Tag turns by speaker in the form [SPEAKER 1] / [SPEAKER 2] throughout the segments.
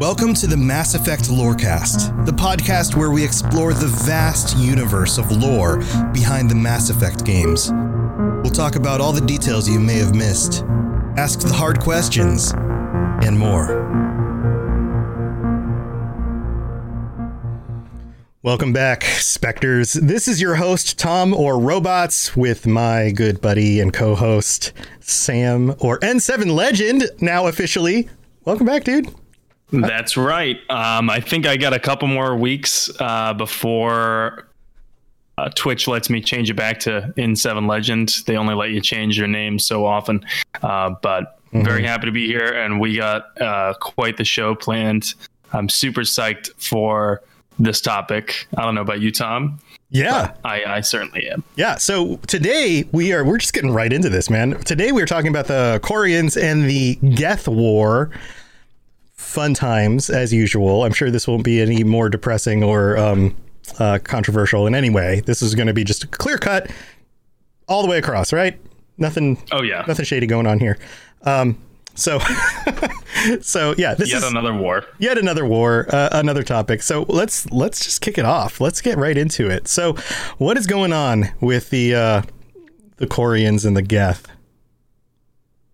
[SPEAKER 1] Welcome to the Mass Effect Lorecast, the podcast where we explore the vast universe of lore behind the Mass Effect games. We'll talk about all the details you may have missed, ask the hard questions, and more. Welcome back, Spectres. This is your host, Tom or Robots, with my good buddy and co host, Sam or N7 Legend, now officially. Welcome back, dude.
[SPEAKER 2] That's right. Um, I think I got a couple more weeks uh, before uh, Twitch lets me change it back to N7 Legend. They only let you change your name so often. Uh, but mm-hmm. very happy to be here, and we got uh, quite the show planned. I'm super psyched for this topic. I don't know about you, Tom.
[SPEAKER 1] Yeah,
[SPEAKER 2] I, I, certainly am.
[SPEAKER 1] Yeah. So today we are we're just getting right into this, man. Today we are talking about the Quarians and the Geth War. Fun times as usual. I'm sure this won't be any more depressing or um, uh, controversial in any way. This is going to be just a clear cut all the way across, right? Nothing.
[SPEAKER 2] Oh yeah.
[SPEAKER 1] Nothing shady going on here. Um, so, so yeah,
[SPEAKER 2] this yet is another war.
[SPEAKER 1] Yet another war, uh, another topic. So let's let's just kick it off. Let's get right into it. So, what is going on with the uh, the Quarians and the Geth?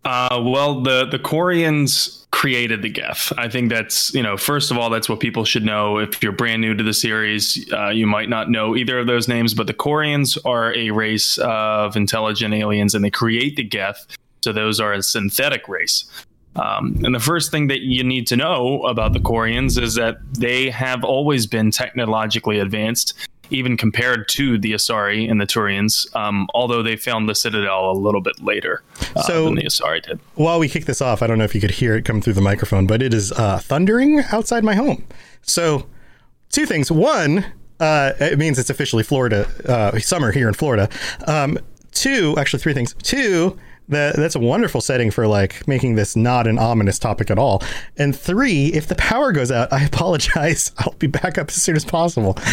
[SPEAKER 2] Uh, well, the the Quarians created the Geth. I think that's you know first of all that's what people should know. If you're brand new to the series, uh, you might not know either of those names. But the Quarians are a race of intelligent aliens, and they create the Geth so those are a synthetic race. Um, and the first thing that you need to know about the Quarians is that they have always been technologically advanced, even compared to the Asari and the Turians, um, although they found the Citadel a little bit later uh, so, than the Asari did.
[SPEAKER 1] While we kick this off, I don't know if you could hear it come through the microphone, but it is uh, thundering outside my home. So, two things. One, uh, it means it's officially Florida uh, summer here in Florida. Um, two, actually, three things. Two, that that's a wonderful setting for like making this not an ominous topic at all. And three, if the power goes out, I apologize. I'll be back up as soon as possible.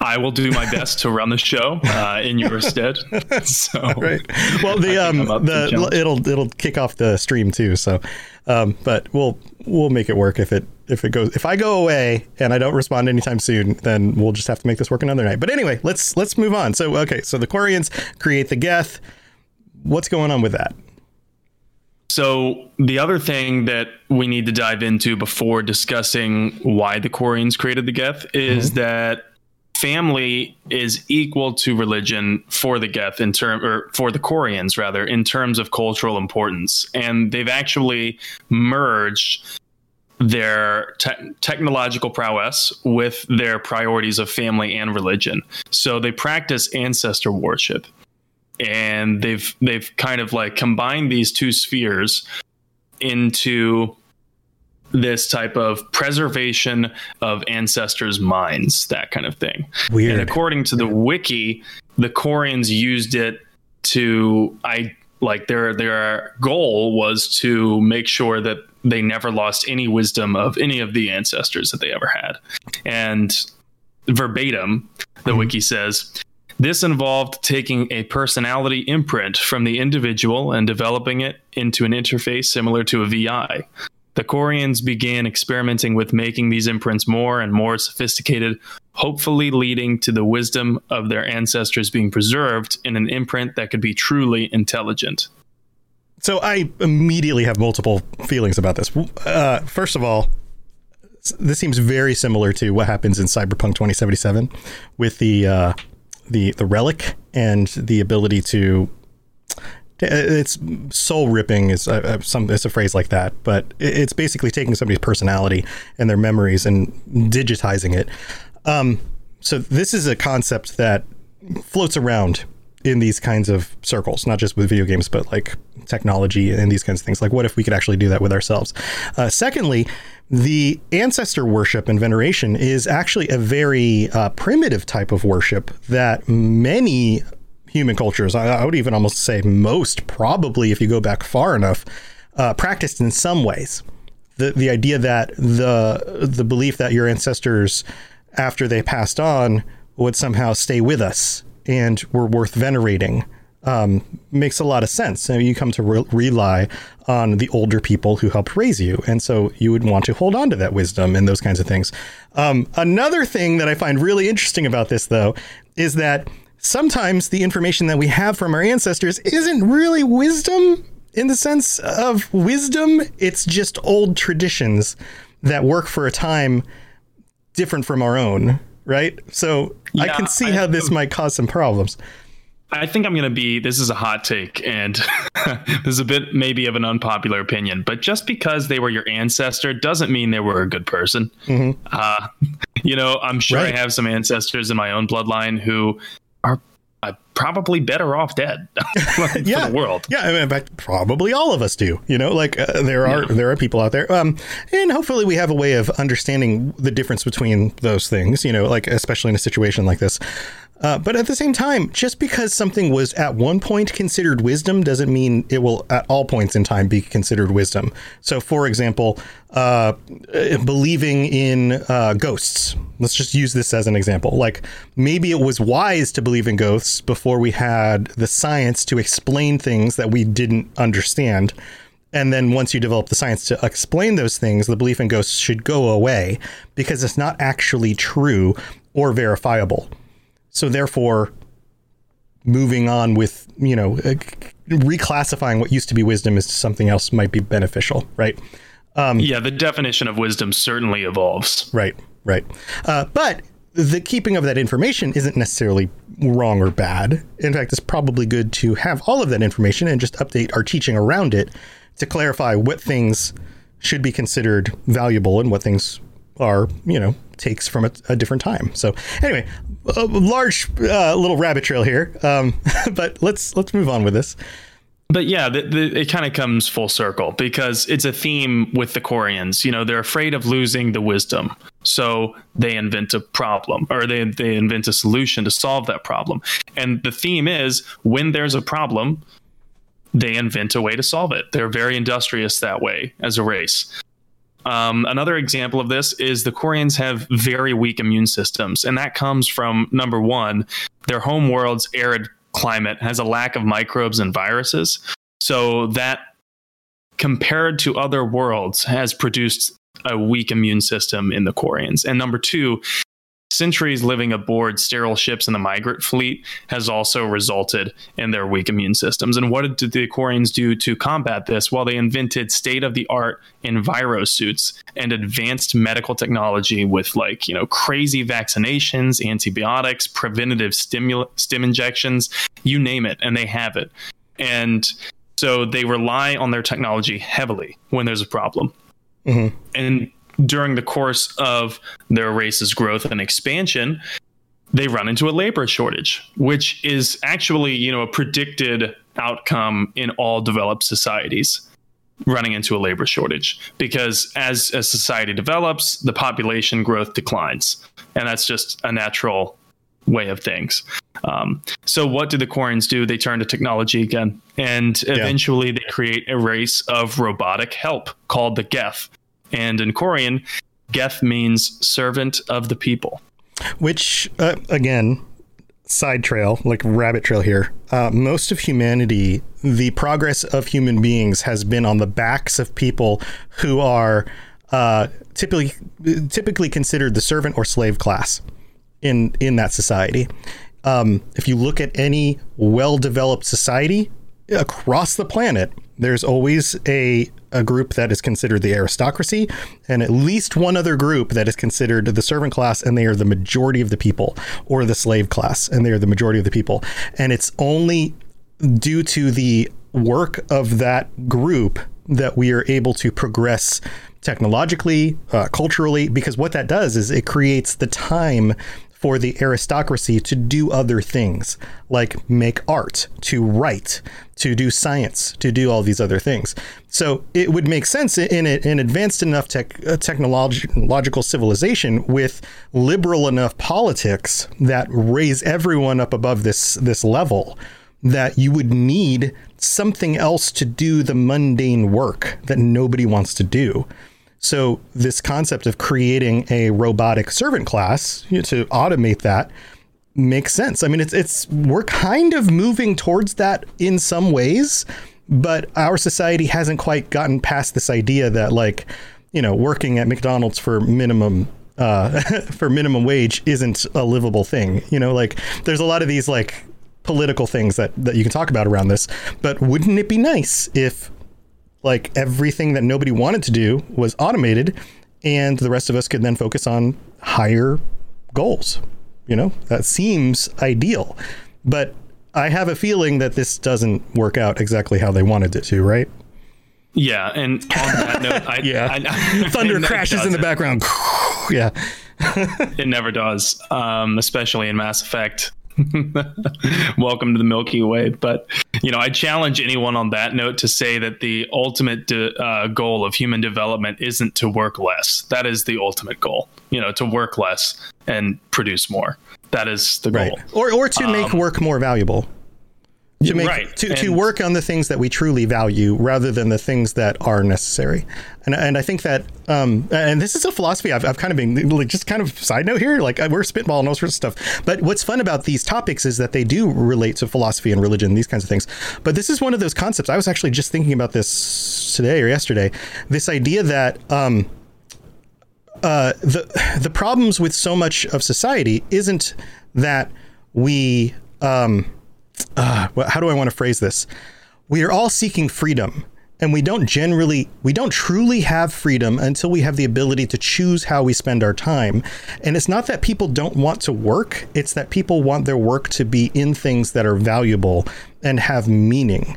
[SPEAKER 2] I will do my best to run the show uh, in your stead. So,
[SPEAKER 1] right. Well, the um the, the it'll it'll kick off the stream too. So, um, but we'll we'll make it work if it if it goes if I go away and I don't respond anytime soon, then we'll just have to make this work another night. But anyway, let's let's move on. So okay, so the Quarians create the Geth what's going on with that?
[SPEAKER 2] So the other thing that we need to dive into before discussing why the Quarians created the Geth is mm-hmm. that family is equal to religion for the Geth in term or for the Quarians rather in terms of cultural importance, and they've actually merged their te- technological prowess with their priorities of family and religion. So they practice ancestor worship and they've they've kind of like combined these two spheres into this type of preservation of ancestors' minds, that kind of thing.
[SPEAKER 1] Weird.
[SPEAKER 2] And according to the wiki, the Quarians used it to I like their their goal was to make sure that they never lost any wisdom of any of the ancestors that they ever had. And verbatim, the mm-hmm. wiki says this involved taking a personality imprint from the individual and developing it into an interface similar to a VI. The Quarians began experimenting with making these imprints more and more sophisticated, hopefully leading to the wisdom of their ancestors being preserved in an imprint that could be truly intelligent.
[SPEAKER 1] So I immediately have multiple feelings about this. Uh, first of all, this seems very similar to what happens in Cyberpunk 2077 with the uh, the the relic and the ability to it's soul ripping is a, uh, uh, some it's a phrase like that, but it's basically taking somebody's personality and their memories and digitizing it. Um, so this is a concept that floats around in these kinds of circles, not just with video games, but like technology and these kinds of things. Like, what if we could actually do that with ourselves? Uh, secondly, the ancestor worship and veneration is actually a very uh, primitive type of worship that many human cultures, I, I, would even almost say most, probably, if you go back far enough, uh, practiced in some ways. The, the idea that the the belief that your ancestors, after they passed on, would somehow stay with us and were worth venerating um, makes a lot of sense. So you come to re- rely on the older people who helped raise you, and so you would want to hold on to that wisdom and those kinds of things. Um, another thing that I find really interesting about this, though, is that sometimes the information that we have from our ancestors isn't really wisdom in the sense of wisdom. It's just old traditions that work for a time different from our own, right? So yeah, I can see I, how this might cause some problems.
[SPEAKER 2] I think I'm going to be. This is a hot take, and this is a bit maybe of an unpopular opinion. But just because they were your ancestor doesn't mean they were a good person. Mm-hmm. Uh, you know, I'm sure right. I have some ancestors in my own bloodline who are uh, probably better off dead for
[SPEAKER 1] yeah.
[SPEAKER 2] the world.
[SPEAKER 1] Yeah, I mean, in fact, probably all of us do. You know, like uh, there are yeah. there are people out there, um, and hopefully we have a way of understanding the difference between those things. You know, like especially in a situation like this. Uh, but at the same time, just because something was at one point considered wisdom doesn't mean it will at all points in time be considered wisdom. So, for example, uh, believing in uh, ghosts. Let's just use this as an example. Like maybe it was wise to believe in ghosts before we had the science to explain things that we didn't understand. And then once you develop the science to explain those things, the belief in ghosts should go away because it's not actually true or verifiable. So therefore, moving on with you know uh, reclassifying what used to be wisdom as something else might be beneficial, right?
[SPEAKER 2] Um, yeah, the definition of wisdom certainly evolves.
[SPEAKER 1] Right, right. Uh, but the keeping of that information isn't necessarily wrong or bad. In fact, it's probably good to have all of that information and just update our teaching around it to clarify what things should be considered valuable and what things are, you know, takes from a, a different time. So anyway, a large uh, little rabbit trail here, um, but let's let's move on with this.
[SPEAKER 2] But yeah, the, the, it kind of comes full circle because it's a theme with the Quarians. You know, they're afraid of losing the wisdom, so they invent a problem or they they invent a solution to solve that problem. And the theme is when there's a problem, they invent a way to solve it. They're very industrious that way as a race. Um, another example of this is the Quarians have very weak immune systems, and that comes from number one, their home world's arid climate has a lack of microbes and viruses. So that compared to other worlds has produced a weak immune system in the Quarians. And number two, centuries living aboard sterile ships in the migrant fleet has also resulted in their weak immune systems. And what did the Aquarians do to combat this? Well, they invented state of the art enviro suits and advanced medical technology with like, you know, crazy vaccinations, antibiotics, preventative stimul- stim injections, you name it, and they have it. And so they rely on their technology heavily when there's a problem. Mm-hmm. And during the course of their race's growth and expansion, they run into a labor shortage, which is actually, you know, a predicted outcome in all developed societies running into a labor shortage because as a society develops, the population growth declines. And that's just a natural way of things. Um, so, what do the Quarians do? They turn to technology again. And eventually, yeah. they create a race of robotic help called the Geth and in Quarian, Geth means servant of the people.
[SPEAKER 1] Which, uh, again, side trail, like rabbit trail here. Uh, most of humanity, the progress of human beings has been on the backs of people who are uh, typically typically considered the servant or slave class in in that society. Um, if you look at any well developed society across the planet, there's always a a group that is considered the aristocracy, and at least one other group that is considered the servant class, and they are the majority of the people, or the slave class, and they are the majority of the people. And it's only due to the work of that group that we are able to progress technologically, uh, culturally, because what that does is it creates the time for the aristocracy to do other things, like make art, to write, to do science, to do all these other things. So it would make sense in an advanced enough tech, uh, technological civilization with liberal enough politics that raise everyone up above this this level that you would need something else to do the mundane work that nobody wants to do. So this concept of creating a robotic servant class you know, to automate that makes sense. I mean, it's it's we're kind of moving towards that in some ways, but our society hasn't quite gotten past this idea that like, you know, working at McDonald's for minimum uh, for minimum wage isn't a livable thing. You know, like there's a lot of these like political things that that you can talk about around this. But wouldn't it be nice if like everything that nobody wanted to do was automated and the rest of us could then focus on higher goals? You know, that seems ideal. But I have a feeling that this doesn't work out exactly how they wanted it to, right?
[SPEAKER 2] Yeah, and on that note, I,
[SPEAKER 1] yeah,
[SPEAKER 2] I, I,
[SPEAKER 1] thunder crashes in the background. yeah,
[SPEAKER 2] it never does, um, especially in Mass Effect. Welcome to the Milky Way. But you know, I challenge anyone on that note to say that the ultimate de- uh, goal of human development isn't to work less. That is the ultimate goal. You know, to work less and produce more. That is the goal.
[SPEAKER 1] Right. Or or to make um, work more valuable to make
[SPEAKER 2] right.
[SPEAKER 1] to, to work on the things that we truly value rather than the things that are necessary. And and I think that um and this is a philosophy I've, I've kind of been like just kind of side note here like we're spitballing all sorts of stuff. But what's fun about these topics is that they do relate to philosophy and religion these kinds of things. But this is one of those concepts I was actually just thinking about this today or yesterday this idea that um uh the the problems with so much of society isn't that we um uh, how do I want to phrase this? We are all seeking freedom, and we don't generally, we don't truly have freedom until we have the ability to choose how we spend our time. And it's not that people don't want to work, it's that people want their work to be in things that are valuable and have meaning.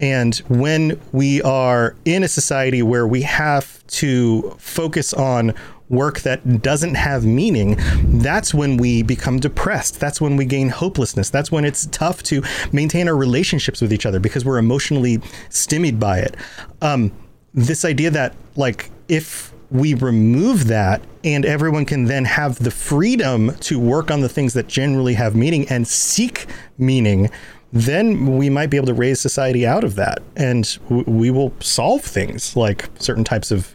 [SPEAKER 1] And when we are in a society where we have to focus on work that doesn't have meaning, that's when we become depressed. That's when we gain hopelessness. That's when it's tough to maintain our relationships with each other because we're emotionally stymied by it. Um, this idea that, like, if we remove that and everyone can then have the freedom to work on the things that generally have meaning and seek meaning then we might be able to raise society out of that and we will solve things like certain types of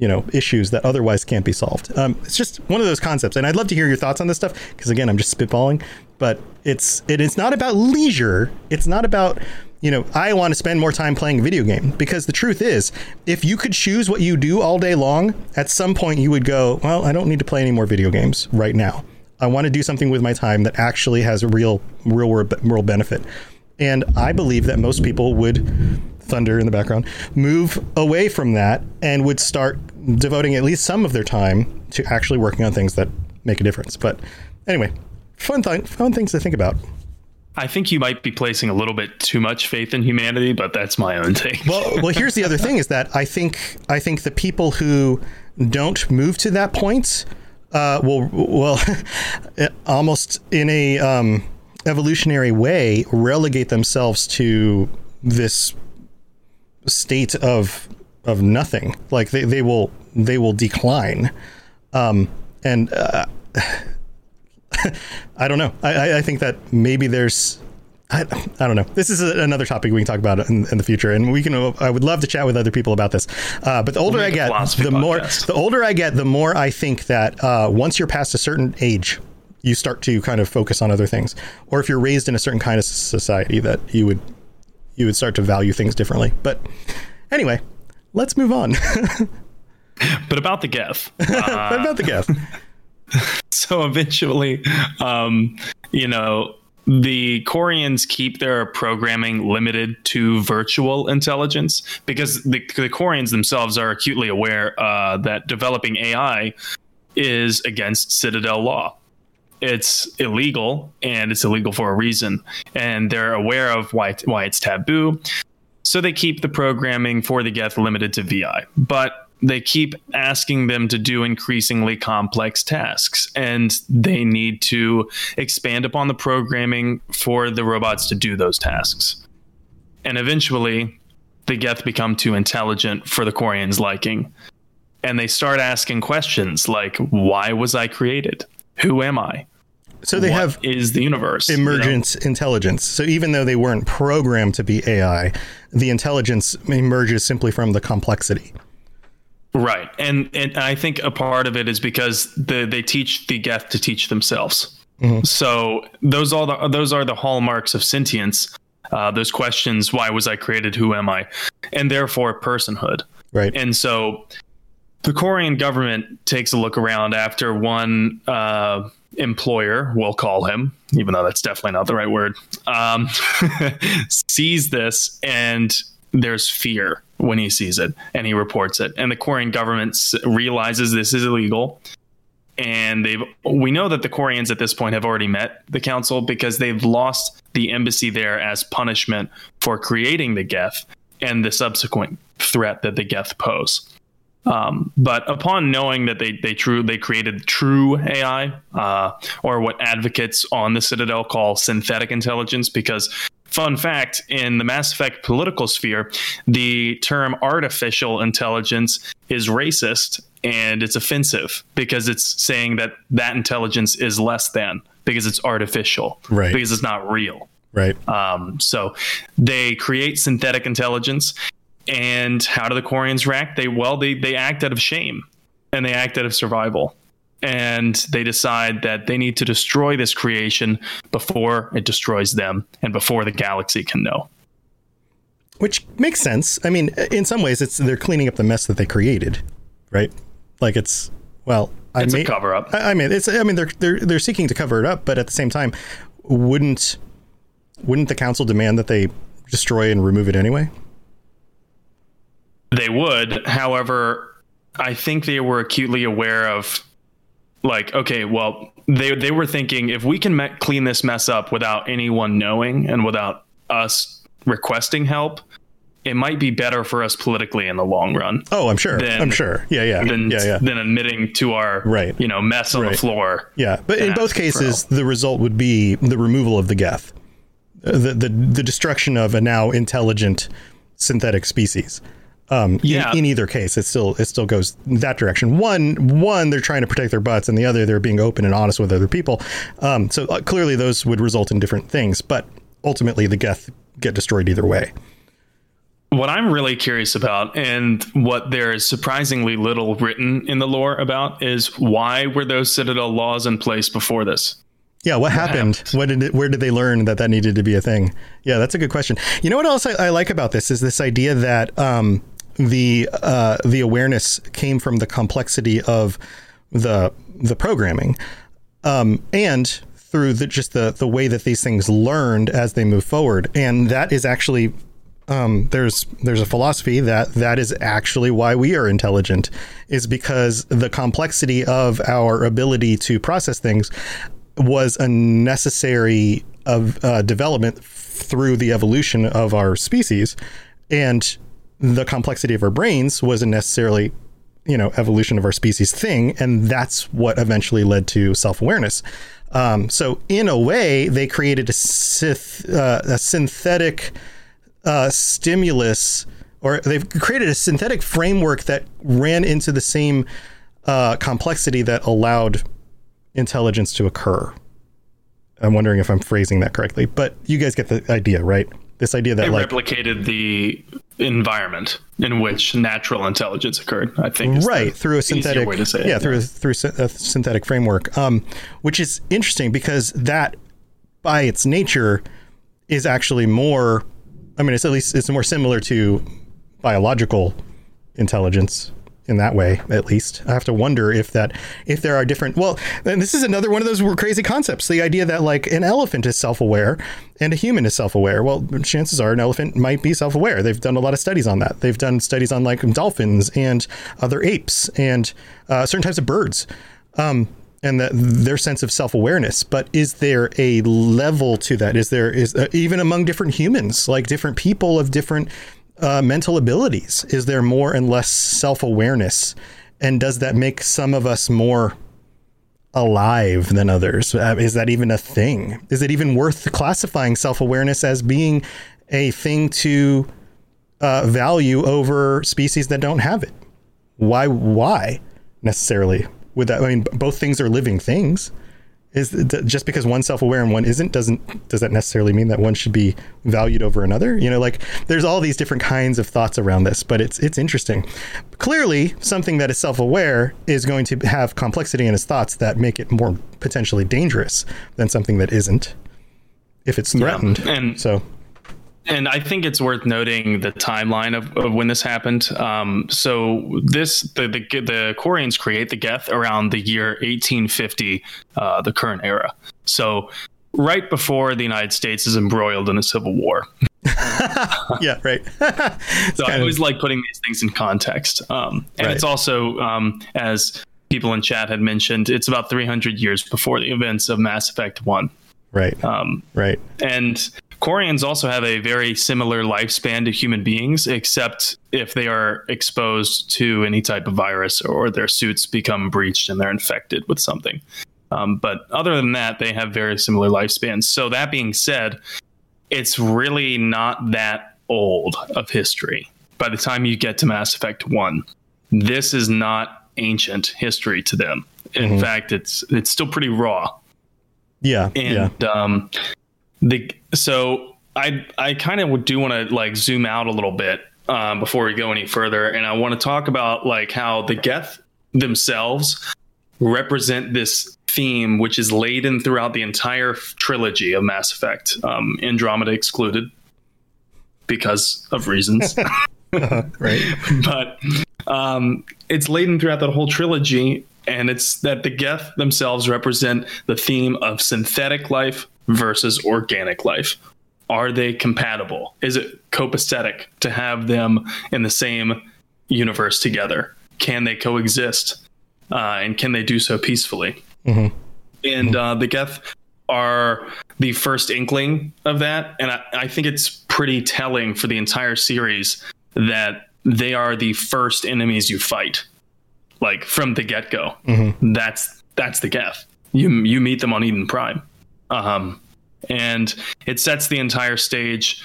[SPEAKER 1] you know issues that otherwise can't be solved. Um, it's just one of those concepts, and I'd love to hear your thoughts on this stuff because again, I'm just spitballing. But it's it is not about leisure. It's not about you know I want to spend more time playing a video game because the truth is, if you could choose what you do all day long, at some point you would go, well, I don't need to play any more video games right now. I want to do something with my time that actually has a real real world benefit. And I believe that most people would thunder in the background, move away from that and would start devoting at least some of their time to actually working on things that make a difference. But anyway, fun th- fun things to think about.
[SPEAKER 2] I think you might be placing a little bit too much faith in humanity, but that's my own take.
[SPEAKER 1] well, well, here's the other thing: is that I think I think the people who don't move to that point uh, will well almost in a um, evolutionary way relegate themselves to this state of of nothing. Like they, they will they will decline. Um, and uh, I don't know. I, I think that maybe there's I, I don't know. This is a, another topic we can talk about in, in, the future, and we can. I would love to chat with other people about this. Uh, but the older I get, the podcast. more the older I get, the more I think that uh, once you're past a certain age, you start to kind of focus on other things. Or if you're raised in a certain kind of society, that you would you would start to value things differently. But anyway, let's move on.
[SPEAKER 2] but about the Geth.
[SPEAKER 1] Uh, about the Geth.
[SPEAKER 2] so eventually, um, you know, the Quarians keep their programming limited to virtual intelligence because the, the Quarians themselves are acutely aware uh, that developing AI is against Citadel law it's illegal and it's illegal for a reason and they're aware of why why it's taboo so they keep the programming for the geth limited to vi but they keep asking them to do increasingly complex tasks and they need to expand upon the programming for the robots to do those tasks and eventually the geth become too intelligent for the quarians liking and they start asking questions like why was i created who am I?
[SPEAKER 1] So they have
[SPEAKER 2] is the universe
[SPEAKER 1] emergent you know? intelligence. So even though they weren't programmed to be AI, the intelligence emerges simply from the complexity.
[SPEAKER 2] Right, and and I think a part of it is because the, they teach the Geth to teach themselves. So those are the those are the hallmarks of sentience. Uh, those questions: Why was I created? Who am I? And therefore, personhood.
[SPEAKER 1] Right.
[SPEAKER 2] And so the Quarian government takes a look around after one uh, employer, we'll call him, even though that's definitely not the right word, um, sees this and there's fear when he sees it and he reports it. And the Quarian government realizes this is illegal. And they've we know that the Quarians at this point have already met the council because they've lost the embassy there as punishment for creating the Geth and the subsequent threat that the Geth pose. Um, but upon knowing that they they true they created true AI, uh, or what advocates on the Citadel call synthetic intelligence, because fun fact in the Mass Effect political sphere, the term artificial intelligence is racist and it's offensive because it's saying that that intelligence is less than because it's artificial,
[SPEAKER 1] Right.
[SPEAKER 2] Because it's not real.
[SPEAKER 1] Right.
[SPEAKER 2] Um, so they create synthetic intelligence. And how do the Quarians react? They well, they they act out of shame and they act out of survival. And they decide that they need to destroy this creation before it destroys them and before the galaxy can know.
[SPEAKER 1] Which makes sense. I mean, in some ways, it's they're cleaning up the mess that they created, right? Like it's well,
[SPEAKER 2] It's
[SPEAKER 1] I
[SPEAKER 2] a
[SPEAKER 1] may,
[SPEAKER 2] cover up.
[SPEAKER 1] I I mean, it's. I mean, they're they're they're seeking to cover it up, but at the same time, wouldn't wouldn't the council demand that they destroy and remove it anyway?
[SPEAKER 2] They would. However, I think they were acutely aware of like okay, well, they they were thinking if we can me- clean this mess up without anyone knowing and without us requesting help, it might be better for us politically in the long run
[SPEAKER 1] Oh, I'm sure.
[SPEAKER 2] Then-
[SPEAKER 1] I'm sure. Yeah, yeah,
[SPEAKER 2] than
[SPEAKER 1] yeah, yeah,
[SPEAKER 2] than admitting to our
[SPEAKER 1] Right.
[SPEAKER 2] you know mess on
[SPEAKER 1] Right.
[SPEAKER 2] the floor.
[SPEAKER 1] yeah. But in both cases, the result would be the removal of the Geth, Uh, the the the destruction of a now intelligent synthetic species. Um, in-
[SPEAKER 2] Yeah.
[SPEAKER 1] in, either case, it still it still goes that direction. One one they're trying to protect their butts, and the other they're being open and honest with other people. Um, so uh, clearly, those would result in different things. But ultimately, the Geth get destroyed either way.
[SPEAKER 2] What I'm really curious about, and what there is surprisingly little written in the lore about, is why were those Citadel laws in place before this?
[SPEAKER 1] Yeah, what happened?
[SPEAKER 2] happened?
[SPEAKER 1] What did it, where did they learn that that needed to be a thing? Yeah, that's a good question. You know what else I, I like about this is this idea that um, the uh, the awareness came from the complexity of the the programming, um, and through the, just the the way that these things learned as they move forward, and that is actually um, there's there's a philosophy that that is actually why we are intelligent is because the complexity of our ability to process things was a necessary of uh, development through the evolution of our species. And the complexity of our brains wasn't necessarily you know evolution of our species thing and that's what eventually led to self-awareness um, so in a way they created a, syth, uh, a synthetic uh, stimulus, or they've created a synthetic framework that ran into the same uh, complexity that allowed intelligence to occur. I'm wondering if I'm phrasing that correctly, but you guys get the idea, right? This idea that
[SPEAKER 2] It
[SPEAKER 1] like
[SPEAKER 2] replicated the environment in which natural intelligence occurred. I think
[SPEAKER 1] right through a synthetic
[SPEAKER 2] way to say it.
[SPEAKER 1] yeah through a, through a synthetic framework um, which is interesting because that by its nature is actually more i mean it's at least it's more similar to biological intelligence in that way at least. I have to wonder if that if there are different well and this is another one of those crazy concepts the idea that like an elephant is self-aware and a human is self-aware. Well chances are an elephant might be self-aware. They've done a lot of studies on that. They've done studies on like dolphins and other apes and uh, certain types of birds um, and that their sense of self-awareness. But is there a level to that? Is there is uh, even among different humans like different people of different uh, mental abilities? Is there more and less self-awareness? And does that make some of us more alive than others? Uh, is that even a thing? Is it even worth classifying self-awareness as being a thing to uh, value over species that don't have it? Why why necessarily? With that i mean both things are living things Is just because one's self-aware and one isn't doesn't does that necessarily mean that one should be valued over another? You know, like there's all these different kinds of thoughts around this, but it's it's interesting. Clearly, something that is self-aware is going to have complexity in its thoughts that make it more potentially dangerous than something that isn't if it's threatened.
[SPEAKER 2] Yeah, and
[SPEAKER 1] so
[SPEAKER 2] and I think it's worth noting the timeline of, of when this happened. Um, so this the, the the Quarians create the Geth around the year 1850, uh, the current era. So right before the United States is embroiled in a civil war.
[SPEAKER 1] yeah, right.
[SPEAKER 2] so I always of... like putting these things in context, um, and right. it's also um, as people in chat had mentioned, it's about 300 years before the events of Mass Effect One.
[SPEAKER 1] Right.
[SPEAKER 2] Um,
[SPEAKER 1] right.
[SPEAKER 2] And Quarians also have a very similar lifespan to human beings, except if they are exposed to any type of virus or their suits become breached and they're infected with something. Um, but other than that, they have very similar lifespans. So, that being said, it's really not that old of history. By the time you get to Mass Effect 1, this is not ancient history to them. In mm-hmm. fact, it's it's still pretty raw.
[SPEAKER 1] Yeah.
[SPEAKER 2] And
[SPEAKER 1] yeah.
[SPEAKER 2] Um, the so I I kind of do want to like zoom out a little bit um, before we go any further, and I want to talk about like how the Geth themselves represent this theme, which is laden throughout the entire trilogy of Mass Effect, um, Andromeda excluded because of reasons.
[SPEAKER 1] uh, right,
[SPEAKER 2] but um, it's laden throughout the whole trilogy, and it's that the Geth themselves represent the theme of synthetic life versus organic life. Are they compatible? Is it copacetic to have them in the same universe together? Can they coexist? Uh, and can they do so peacefully?
[SPEAKER 1] Mm-hmm.
[SPEAKER 2] And uh, the Geth are the first inkling of that. And I, I think it's pretty telling for the entire series that they are the first enemies you fight like from the get go.
[SPEAKER 1] Mm-hmm.
[SPEAKER 2] That's that's the Geth. You you meet them on Eden Prime, um, and it sets the entire stage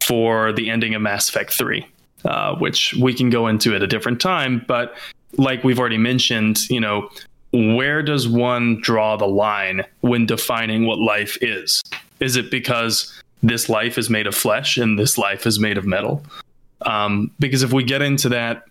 [SPEAKER 2] for the ending of Mass Effect Three, uh, which we can go into at a different time. But like we've already mentioned, you know, where does one draw the line when defining what life is? Is it because this life is made of flesh and this life is made of metal? Um, because if we get into that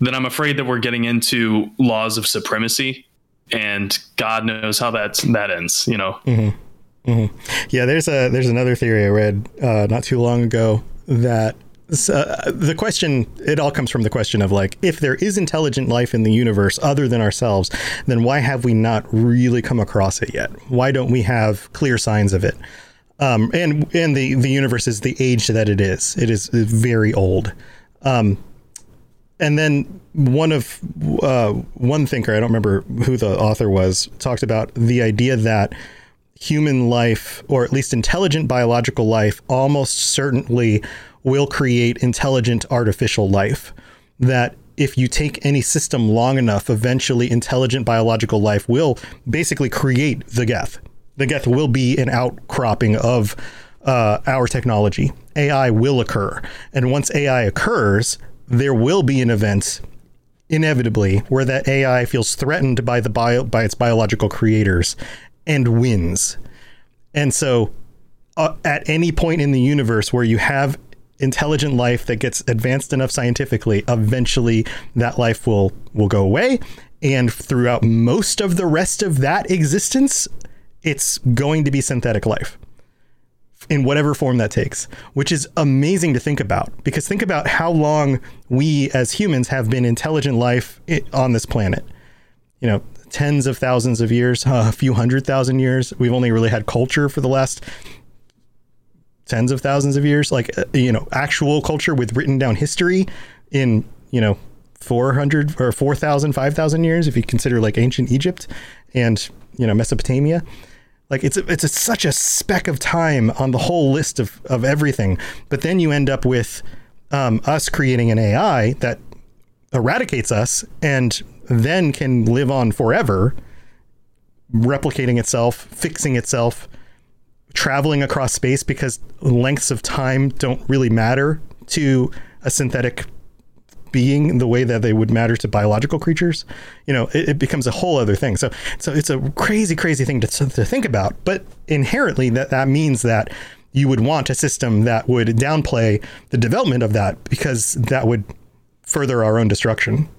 [SPEAKER 2] then I'm afraid that we're getting into laws of supremacy, and God knows how that that ends. You know.
[SPEAKER 1] Mm-hmm. Mm-hmm. Yeah, there's a there's another theory I read uh, not too long ago that uh, the question it all comes from the question of like if there is intelligent life in the universe other than ourselves then why have we not really come across it yet why don't we have clear signs of it um, and and the the universe is the age that it is it is very old um, and then one of uh, one thinker, I don't remember who the author was, talked about the idea that human life, or at least intelligent biological life, almost certainly will create intelligent artificial life. That if you take any system long enough, eventually intelligent biological life will basically create the Geth. The Geth will be an outcropping of uh, our technology. AI will occur. And once AI occurs, there will be an event inevitably where that AI feels threatened by the bio by its biological creators and wins. And so uh, at any point in the universe where you have intelligent life that gets advanced enough scientifically, eventually that life will will go away and throughout most of the rest of that existence it's going to be synthetic life in whatever form that takes, which is amazing to think about because think about how long we as humans have been intelligent life on this planet. You know, tens of thousands of years, a few hundred thousand years. We've only really had culture for the last tens of thousands of years, like, uh, you know, actual culture with written down history in, you know, 400 or 4,000, 5,000 years, if you consider like ancient Egypt and, you know, Mesopotamia. Like it's a, it's a, such a speck of time on the whole list of, of everything. But then you end up with um, us creating an AI that eradicates us and then can live on forever, replicating itself, fixing itself, traveling across space because lengths of time don't really matter to a synthetic being the way that they would matter to biological creatures, you know, it, it becomes a whole other thing. So, so it's a crazy, crazy thing to, to think about. But inherently, that that means that you would want a system that would downplay the development of that because that would further our own destruction.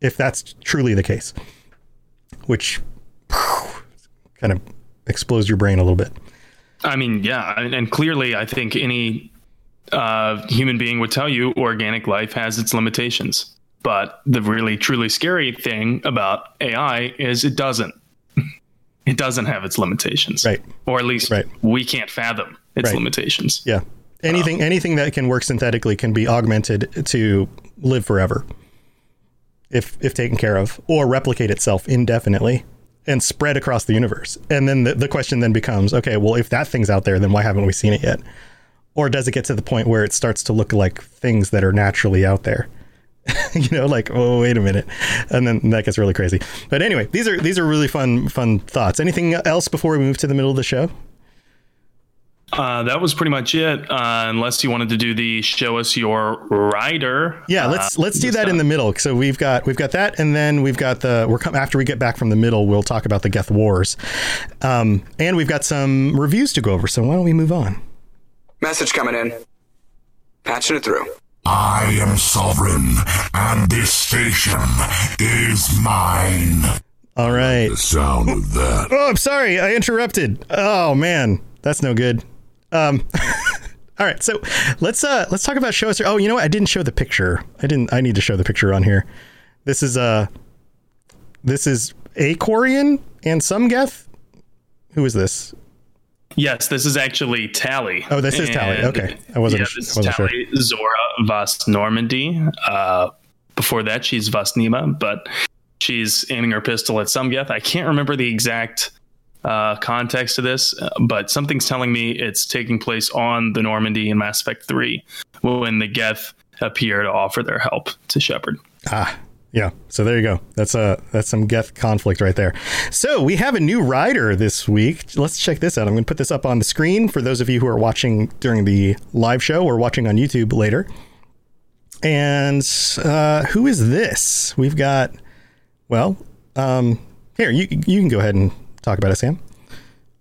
[SPEAKER 1] If that's truly the case, which kind of explodes your brain a little bit.
[SPEAKER 2] I mean, yeah, and clearly, I think any uh, human being would tell you organic life has its limitations. But the really truly scary thing about AI is it doesn't. it doesn't have its limitations,
[SPEAKER 1] right?
[SPEAKER 2] Or at least
[SPEAKER 1] right.
[SPEAKER 2] we can't fathom its right. limitations.
[SPEAKER 1] Yeah, anything um, anything that can work synthetically can be augmented to live forever, if if taken care of, or replicate itself indefinitely and spread across the universe. And then the, the question then becomes, okay, well, if that thing's out there, then why haven't we seen it yet? Or does it get to the point where it starts to look like things that are naturally out there? you know, like oh wait a minute, and then that gets really crazy. But anyway, these are these are really fun fun thoughts. Anything else before we move to the middle of the show?
[SPEAKER 2] Uh, that was pretty much it. Uh, unless you wanted to do the show us your rider.
[SPEAKER 1] Yeah, let's uh, let's do that in the middle. So we've got we've got that, and then we've got the we're come after we get back from the middle. We'll talk about the Geth Wars, um, and we've got some reviews to go over. So why don't we move on?
[SPEAKER 3] Message coming in. Patching it through.
[SPEAKER 4] I am sovereign, and this station is mine.
[SPEAKER 1] All right.
[SPEAKER 4] The sound of that.
[SPEAKER 1] Oh, I'm sorry. I interrupted. Oh man, that's no good. Um. all right, so let's uh let's talk about shows. Oh, you know what? I didn't show the picture. I didn't. I need to show the picture on here. This is uh this is a Quarian and some Geth. Who is this?
[SPEAKER 2] Yes, this is actually Tali.
[SPEAKER 1] Oh, this is and, Tali. Okay, I wasn't. Yeah, this I wasn't Tali
[SPEAKER 2] sure. Zorah Vas Normandy. Uh, before that, she's Vas Neema, but she's aiming her pistol at some Geth. I can't remember the exact uh, context of this, but something's telling me it's taking place on the Normandy in Mass Effect Three when the Geth appear to offer their help to Shepard.
[SPEAKER 1] Ah, yeah. So there you go. That's a that's some Geth conflict right there. So we have a new rider this week. Let's check this out. I'm going to put this up on the screen for those of you who are watching during the live show or watching on YouTube later. And uh, who is this? We've got. Well, um, here you you can go ahead and talk about it, Sam.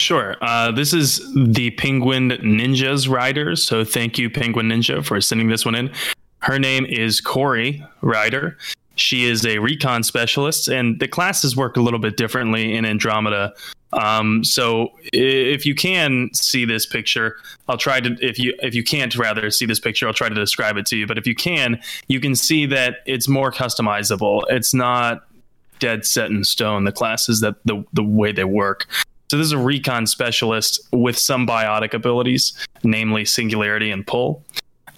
[SPEAKER 2] Sure. Uh, this is the Penguin Ninjas rider. So thank you, Penguin Ninja, for sending this one in. Her name is Corey Ryder. She is a recon specialist, and the classes work a little bit differently in Andromeda. Um, so if you can see this picture, I'll try to. If you if you can't rather see this picture, I'll try to describe it to you. But if you can, you can see that it's more customizable. It's not dead set in stone. The classes that the the way they work. So this is a recon specialist with some biotic abilities, namely singularity and pull.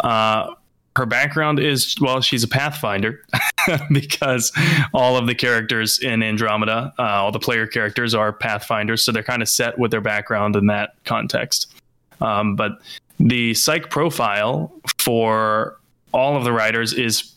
[SPEAKER 2] Uh, her background is well she's a pathfinder because all of the characters in andromeda uh, all the player characters are pathfinders so they're kind of set with their background in that context. Um, but the psych profile for all of the writers is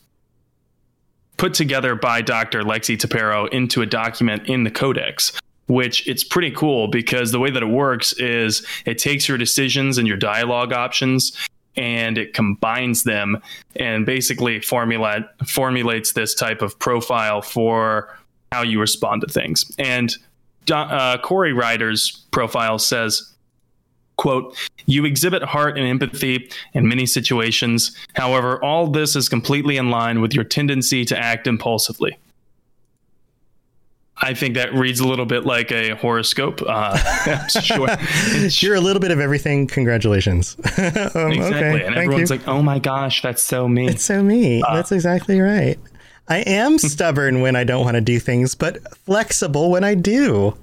[SPEAKER 2] put together by dr lexi T'Perro into a document in the codex which it's pretty cool because the way that it works is it takes your decisions and your dialogue options and it combines them and basically formulate formulates this type of profile for how you respond to things. And uh, Corey Ryder's profile says, quote, you exhibit heart and empathy in many situations. However, all this is completely in line with your tendency to act impulsively. I think that reads a little bit like a horoscope. Uh,
[SPEAKER 1] sure. You're a little bit of everything. Congratulations.
[SPEAKER 2] um, exactly. Okay, and everyone's you. like, oh my gosh, that's so me.
[SPEAKER 1] It's so me. Uh, that's exactly right. I am stubborn when I don't want to do things, but flexible when I do.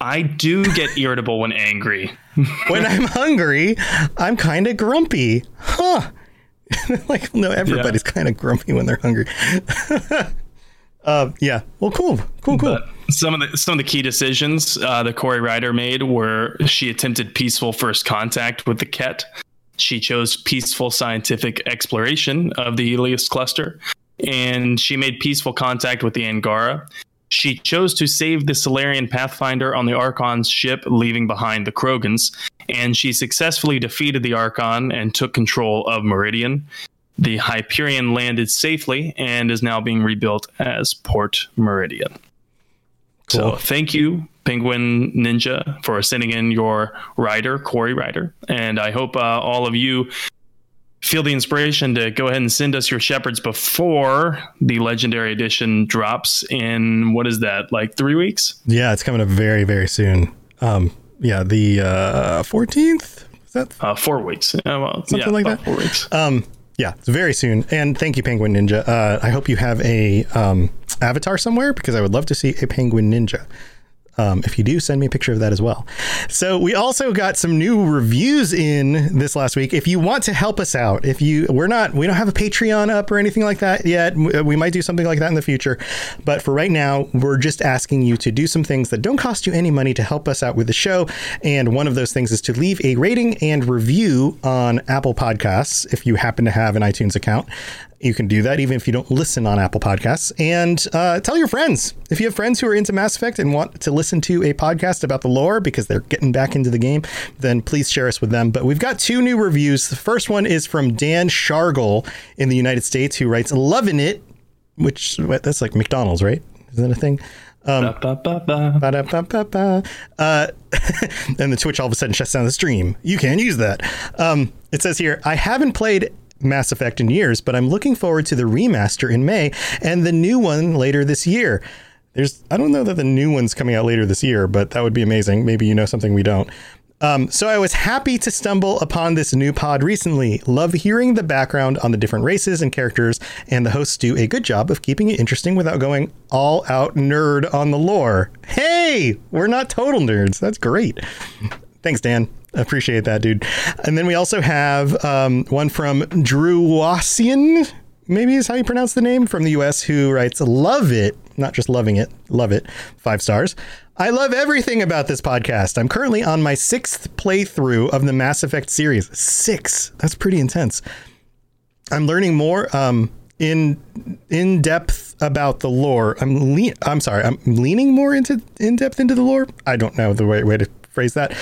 [SPEAKER 2] I do get irritable when angry.
[SPEAKER 1] when I'm hungry, I'm kind of grumpy. Huh. like, no, everybody's yeah. kind of grumpy when they're hungry. Uh, yeah. Well, cool, cool, cool. But
[SPEAKER 2] some of the some of the key decisions uh, that Corey Ryder made were she attempted peaceful first contact with the Kett. She chose peaceful scientific exploration of the Heleus cluster, and she made peaceful contact with the Angara. She chose to save the Salarian Pathfinder on the Archon's ship, leaving behind the Krogans, and she successfully defeated the Archon and took control of Meridian. The Hyperion landed safely and is now being rebuilt as Port Meridian. So thank you, Penguin Ninja, for sending in your rider, Corey Ryder. And I hope uh, all of you feel the inspiration to go ahead and send us your Shepards before the legendary edition drops in what is that, like three weeks?
[SPEAKER 1] Yeah, it's coming up very, very soon. Um, yeah, the uh, 14th? Is that
[SPEAKER 2] Uh, four weeks. Uh, well,
[SPEAKER 1] Something
[SPEAKER 2] yeah,
[SPEAKER 1] like that?
[SPEAKER 2] Four weeks.
[SPEAKER 1] Um, yeah, very soon. And thank you, Penguin Ninja. Uh, I hope you have a um, avatar somewhere because I would love to see a Penguin Ninja. Um, if you do, send me a picture of that as well. So we also got some new reviews in this last week. If you want to help us out, if you we're not we don't have a Patreon up or anything like that yet. We might do something like that in the future, but for right now, we're just asking you to do some things that don't cost you any money to help us out with the show. And one of those things is to leave a rating and review on Apple Podcasts if you happen to have an iTunes account. You can do that even if you don't listen on Apple Podcasts. And uh, tell your friends. If you have friends who are into Mass Effect and want to listen to a podcast about the lore because they're getting back into the game, then please share us with them. But we've got two new reviews. The first one is from Dan Shargle in the United States, who writes, Loving it, which that's like McDonald's, right? Is that a thing? Ba-da-ba-ba-ba. Uh, and the Twitch all of a sudden shuts down the stream. You can't use that. Um, it says here, I haven't played Mass Effect in years, but I'm looking forward to the remaster in May and the new one later this year. There's, I don't know that the new one's coming out later this year, but that would be amazing. Maybe you know something we don't. Um, so I was happy to stumble upon this new pod recently. Love hearing the background on the different races and characters, and the hosts do a good job of keeping it interesting without going all out nerd on the lore. Hey, we're not total nerds. That's great. Thanks, Dan. Appreciate that, dude. And then we also have um, one from Drew Wassian, maybe is how you pronounce the name, from the US, who writes, Love it. Not just loving it, love it. Five stars. I love everything about this podcast. I'm currently on my sixth playthrough of the Mass Effect series. Six. That's pretty intense. I'm learning more um, in in depth about the lore. I'm le- I'm sorry. I'm leaning more into in depth into the lore. I don't know the right way to phrase that.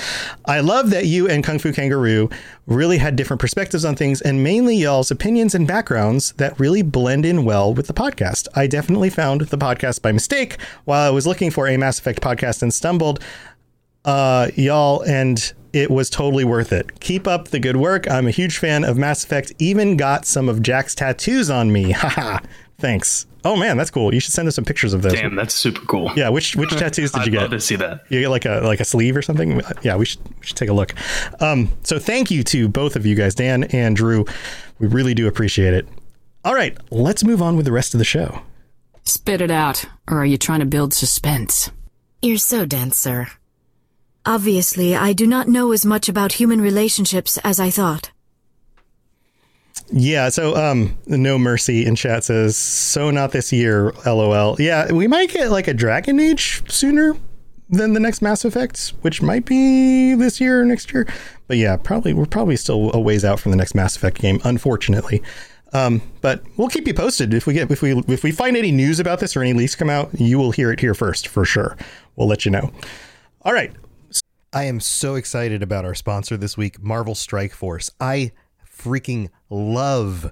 [SPEAKER 1] I love that you and Kung Fu Kangaroo really had different perspectives on things, and mainly y'all's opinions and backgrounds that really blend in well with the podcast. I definitely found the podcast by mistake while I was looking for a Mass Effect podcast and stumbled uh, y'all, and it was totally worth it. Keep up the good work. I'm a huge fan of Mass Effect. Even got some of Jack's tattoos on me. Haha. Thanks. Oh man, that's cool. You should send us some pictures of those.
[SPEAKER 2] Damn, that's super cool.
[SPEAKER 1] Yeah, which which tattoos did you get?
[SPEAKER 2] I'd
[SPEAKER 1] you
[SPEAKER 2] love
[SPEAKER 1] get?
[SPEAKER 2] to see that.
[SPEAKER 1] You get like a like a sleeve or something? Yeah, we should we should take a look. Um, so thank you to both of you guys, Dan and Drew. We really do appreciate it. All right, let's move on with the rest of the show.
[SPEAKER 5] Spit it out, or are you trying to build suspense?
[SPEAKER 6] You're so dense, sir. Obviously, I do not know as much about human relationships as I thought.
[SPEAKER 1] Yeah, so um No Mercy in chat says, so not this year, lol. Yeah, we might get like a Dragon Age sooner than the next Mass Effect, which might be this year or next year. But yeah, probably we're probably still a ways out from the next Mass Effect game, unfortunately. Um, but we'll keep you posted if we get if we if we find any news about this or any leaks come out, you will hear it here first for sure. We'll let you know. All right. I am so excited about our sponsor this week, Marvel Strike Force. I freaking love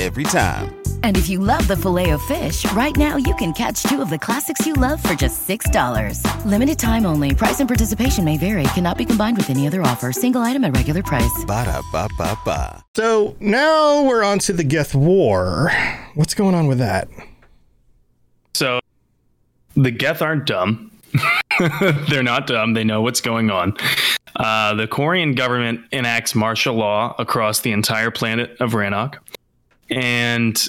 [SPEAKER 7] Every time.
[SPEAKER 8] And if you love the filet of fish, right now you can catch two of the classics you love for just $6. Limited time only. Price and participation may vary. Cannot be combined with any other offer. Single item at regular price.
[SPEAKER 7] Ba da ba ba ba.
[SPEAKER 1] So now we're on to the Geth War. What's going on with that?
[SPEAKER 2] So the Geth aren't dumb. They're not dumb. They know what's going on. Uh, the Quarian government enacts martial law across the entire planet of Rannoch, and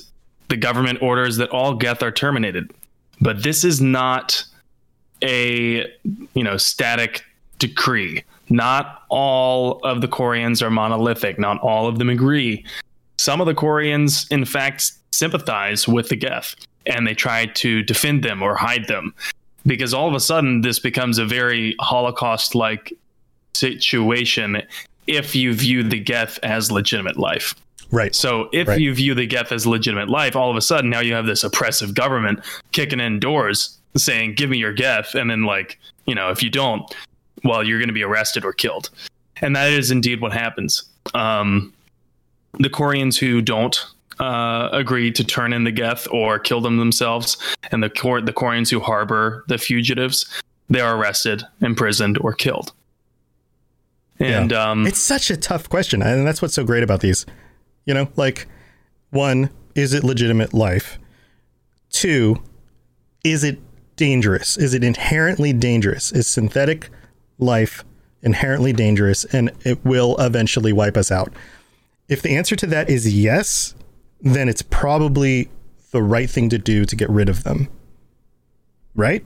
[SPEAKER 2] the government orders that all Geth are terminated. But this is not a you know static decree. Not all of the Quarians are monolithic. Not all of them agree. Some of the Quarians, in fact, sympathize with the Geth, and they try to defend them or hide them because all of a sudden this becomes a very Holocaust like situation if you view the Geth as legitimate life.
[SPEAKER 1] Right.
[SPEAKER 2] So if
[SPEAKER 1] Right.
[SPEAKER 2] you view the Geth as legitimate life, all of a sudden now you have this oppressive government kicking in doors saying, "Give me your Geth," and then like you know if you don't, well you're going to be arrested or killed, and that is indeed what happens. Um, the Quarians who don't uh, agree to turn in the Geth or kill them themselves, and the Cor- the Quarians who harbor the fugitives, they are arrested, imprisoned, or killed. And
[SPEAKER 1] Yeah.
[SPEAKER 2] um,
[SPEAKER 1] it's such a tough question, and that's what's so great about these. You know, like one, is it legitimate life? Two, is it dangerous? Is it inherently dangerous? Is synthetic life inherently dangerous and it will eventually wipe us out? If the answer to that is yes, then it's probably the right thing to do to get rid of them. Right?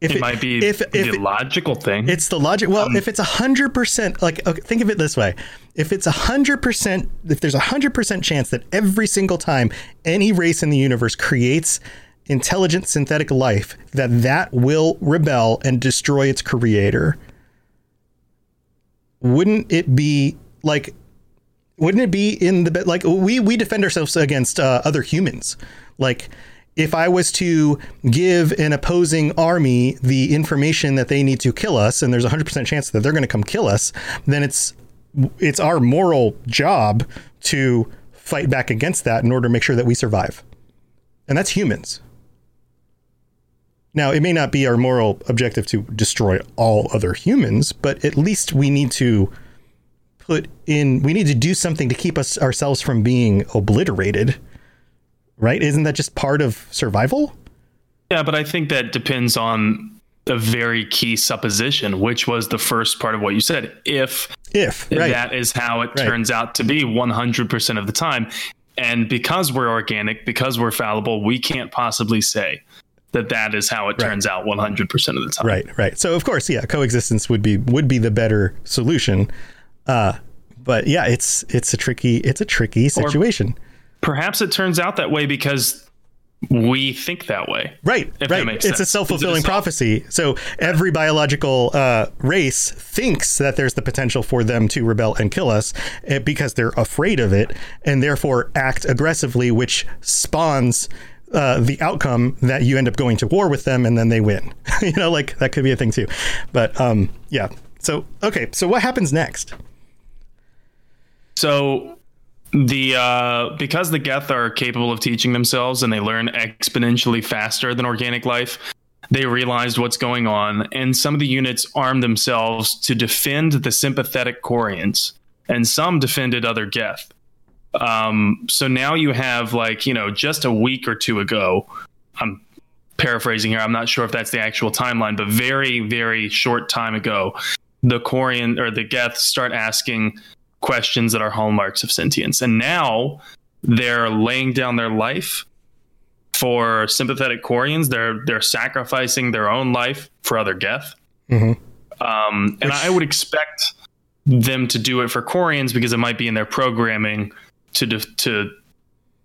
[SPEAKER 1] If
[SPEAKER 2] it, might be
[SPEAKER 1] if, if
[SPEAKER 2] the logical thing.
[SPEAKER 1] it's the logic. Well, if it's a hundred percent, like okay, think of it this way: if it's a hundred percent, if there's a hundred percent chance that every single time any race in the universe creates intelligent synthetic life, that that will rebel and destroy its creator, wouldn't it be like? Wouldn't it be in the like we we defend ourselves against uh, other humans, like if I was to give an opposing army the information that they need to kill us, and there's a hundred percent chance that they're going to come kill us, then it's it's our moral job to fight back against that in order to make sure that we survive, and that's humans. Now, it may not be our moral objective to destroy all other humans, but at least we need to put in we need to do something to keep us ourselves from being obliterated right? Isn't that just part of survival?
[SPEAKER 2] yeah, but I think that depends on a very key supposition, which was the first part of what you said. If
[SPEAKER 1] If right,
[SPEAKER 2] that is how it
[SPEAKER 1] Right.
[SPEAKER 2] turns out to be 100% of the time. And because we're organic, because we're fallible, we can't possibly say that that is how it
[SPEAKER 1] Right.
[SPEAKER 2] turns out 100% of the time.
[SPEAKER 1] right, right. So of course, yeah, coexistence would be would be the better solution. Uh, but yeah, it's it's a tricky it's a tricky situation.
[SPEAKER 2] Perhaps it turns out that way because we think that way.
[SPEAKER 1] Right, right. It's a self fulfilling
[SPEAKER 2] Is it a self-
[SPEAKER 1] prophecy. So every biological uh, race thinks that there's the potential for them to rebel and kill us eh, because they're afraid of it, and therefore act aggressively, which spawns uh, the outcome that you end up going to war with them, and then they win. you know, like that could be a thing too. But um, yeah. So okay. So what happens next?
[SPEAKER 2] So the uh, because the Geth are capable of teaching themselves and they learn exponentially faster than organic life, they realized what's going on, and some of the units armed themselves to defend the sympathetic Quarians, and some defended other Geth. Um, so now you have like you know just a week or two ago. I'm paraphrasing here. I'm not sure if that's the actual timeline, but very very short time ago, the Quarian or the Geth start asking questions that are hallmarks of sentience. And now they're laying down their life for sympathetic Quarians. They're they're sacrificing their own life for other Geth.
[SPEAKER 1] Mhm.
[SPEAKER 2] Um, and I would expect them to do it for Quarians because it might be in their programming to def- to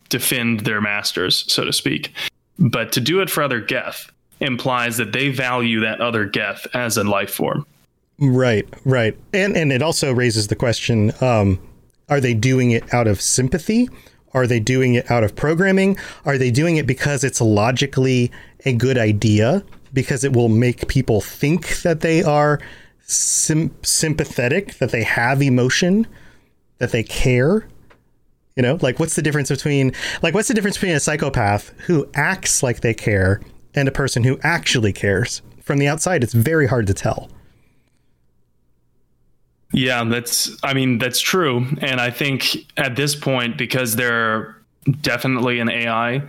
[SPEAKER 2] defend their masters, so to speak. But to do it for other Geth implies that they value that other Geth as a life form.
[SPEAKER 1] Right, right. And and it also raises the question, um, are they doing it out of sympathy? Are they doing it out of programming? Are they doing it because it's logically a good idea? Because it will make people think that they are sim- sympathetic, that they have emotion, that they care? You know, like what's the difference between like what's the difference between a psychopath who acts like they care and a person who actually cares? From the outside, it's very hard to tell.
[SPEAKER 2] Yeah, that's I mean, that's true. And I think at this point, because they're definitely an AI,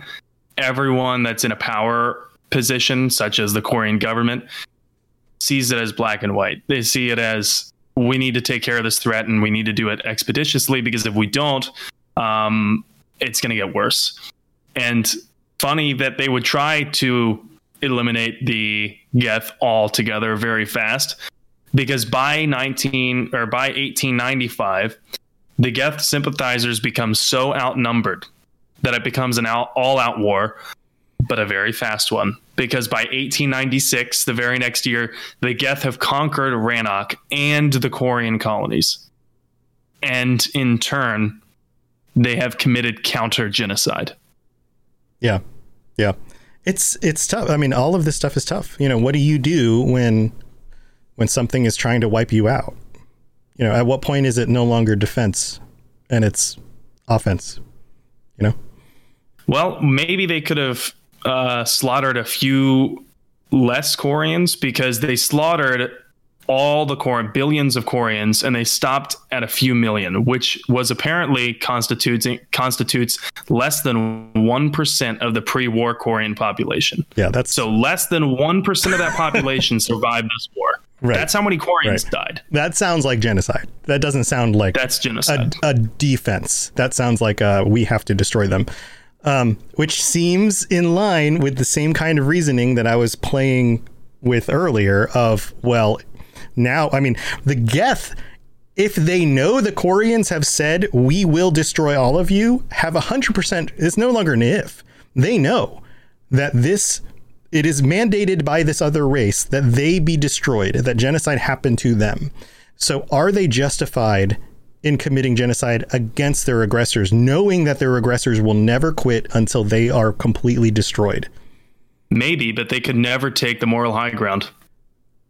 [SPEAKER 2] everyone that's in a power position, such as the Quarian government, sees it as black and white. They see it as we need to take care of this threat and we need to do it expeditiously because if we don't, um, it's going to get worse. And funny that they would try to eliminate the Geth altogether very fast because by 19 or by 1895, the Geth sympathizers become so outnumbered that it becomes an all out war, but a very fast one. Because by 1896, the very next year, the Geth have conquered Rannoch and the Quarian colonies. And in turn, they have committed counter genocide.
[SPEAKER 1] Yeah. Yeah. It's it's tough. I mean, all of this stuff is tough. You know, what do you do when when something is trying to wipe you out? You know, at what point is it no longer defense and it's offense? You know?
[SPEAKER 2] Well, maybe they could have uh, slaughtered a few less Quarians because they slaughtered all the Cor- billions of Quarians and they stopped at a few million, which was apparently constitutes constitutes less than one percent of the pre-war Quarian population.
[SPEAKER 1] Yeah, that's
[SPEAKER 2] so less than one percent of that population survived this war. Right. That's how many Quarians right. died.
[SPEAKER 1] That sounds like genocide. That doesn't sound like
[SPEAKER 2] that's genocide.
[SPEAKER 1] A, a defense. That sounds like uh, we have to destroy them um, which seems in line with the same kind of reasoning that I was playing with earlier. Of well, now I mean the Geth. If they know the Quarians have said we will destroy all of you, have a hundred percent. It's no longer an if. They know that this it is mandated by this other race that they be destroyed, that genocide happened to them. So are they justified in committing genocide against their aggressors, knowing that their aggressors will never quit until they are completely destroyed.
[SPEAKER 2] Maybe, but they could never take the moral high ground.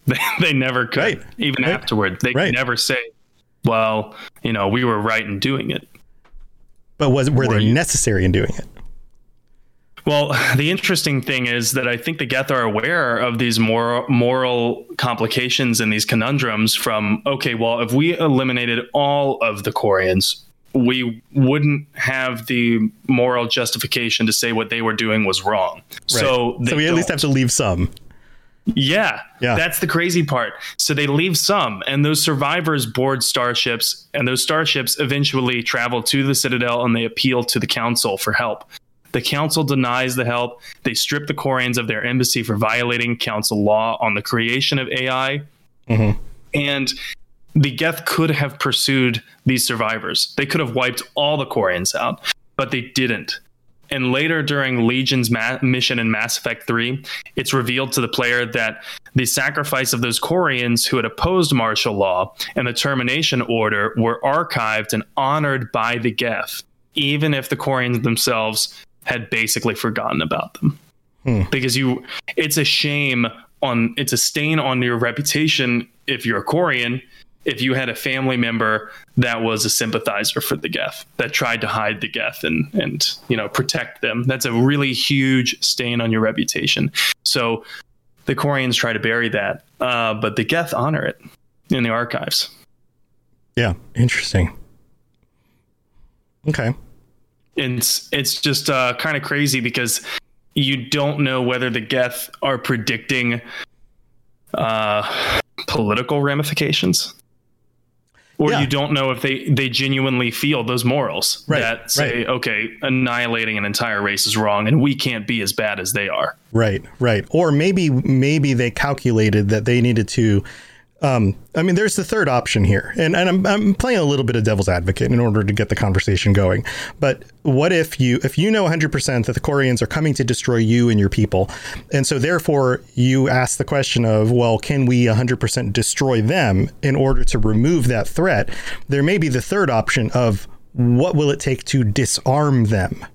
[SPEAKER 2] They, they never could, right. even right. afterward. They right. could never say, well, you know, we were right in doing it.
[SPEAKER 1] But was were, were they you? necessary in doing it?
[SPEAKER 2] Well, the interesting thing is that I think the Geth are aware of these moral, moral complications and these conundrums from, okay, well, if we eliminated all of the Quarians, we wouldn't have the moral justification to say what they were doing was wrong. Right. So,
[SPEAKER 1] so we at least have to leave some.
[SPEAKER 2] Yeah, yeah, that's the crazy part. So they leave some, and those survivors board starships, and those starships eventually travel to the Citadel and they appeal to the Council for help. The council denies the help. They strip the Quarians of their embassy for violating council law on the creation of AI. Mm-hmm. And the Geth could have pursued these survivors. They could have wiped all the Quarians out, but they didn't. And later during Legion's ma- mission in Mass Effect 3, it's revealed to the player that the sacrifice of those Quarians who had opposed martial law and the termination order were archived and honored by the Geth, even if the Quarians themselves had basically forgotten about them. Hmm. Because you, it's a shame on, it's a stain on your reputation if you're a Quarian, if you had a family member that was a sympathizer for the Geth, that tried to hide the Geth and, and, you know, protect them. That's a really huge stain on your reputation. So the Quarians try to bury that, uh, but the Geth honor it in the archives.
[SPEAKER 1] Yeah, interesting. Okay
[SPEAKER 2] it's it's just uh, kind of crazy because you don't know whether the Geth are predicting uh, political ramifications, or yeah. you don't know if they they genuinely feel those morals right. that say, right. okay, annihilating an entire race is wrong, and we can't be as bad as they are.
[SPEAKER 1] Right, right. Or maybe maybe they calculated that they needed to um, I mean, there's the third option here, and, and I'm, I'm playing a little bit of devil's advocate in order to get the conversation going. But what if you if you know 100% that the Quarians are coming to destroy you and your people, and so therefore you ask the question of, well, can we 100% destroy them in order to remove that threat? There may be the third option of what will it take to disarm them?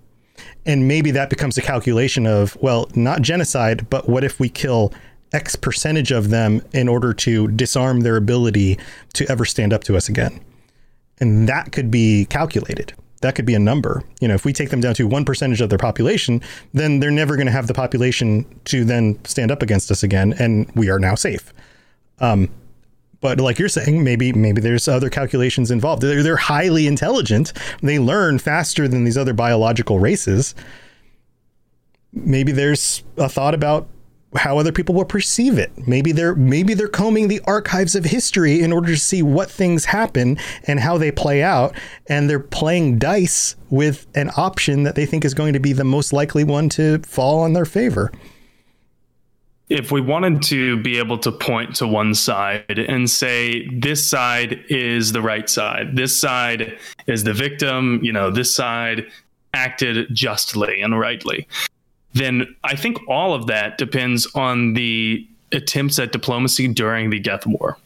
[SPEAKER 1] And maybe that becomes a calculation of, well, not genocide, but what if we kill X percentage of them in order to disarm their ability to ever stand up to us again. And that could be calculated. that could be a number. You know, if we take them down to one percentage of their population, then they're never going to have the population to then stand up against us again, and we are now safe. Um, but like you're saying, maybe maybe there's other calculations involved. They're, they're highly intelligent. They learn faster than these other biological races. Maybe there's a thought about how other people will perceive it. Maybe they're maybe they're combing the archives of history in order to see what things happen and how they play out and they're playing dice with an option that they think is going to be the most likely one to fall on their favor.
[SPEAKER 2] If we wanted to be able to point to one side and say this side is the right side, this side is the victim, you know, this side acted justly and rightly then I think all of that depends on the attempts at diplomacy during the Geth War.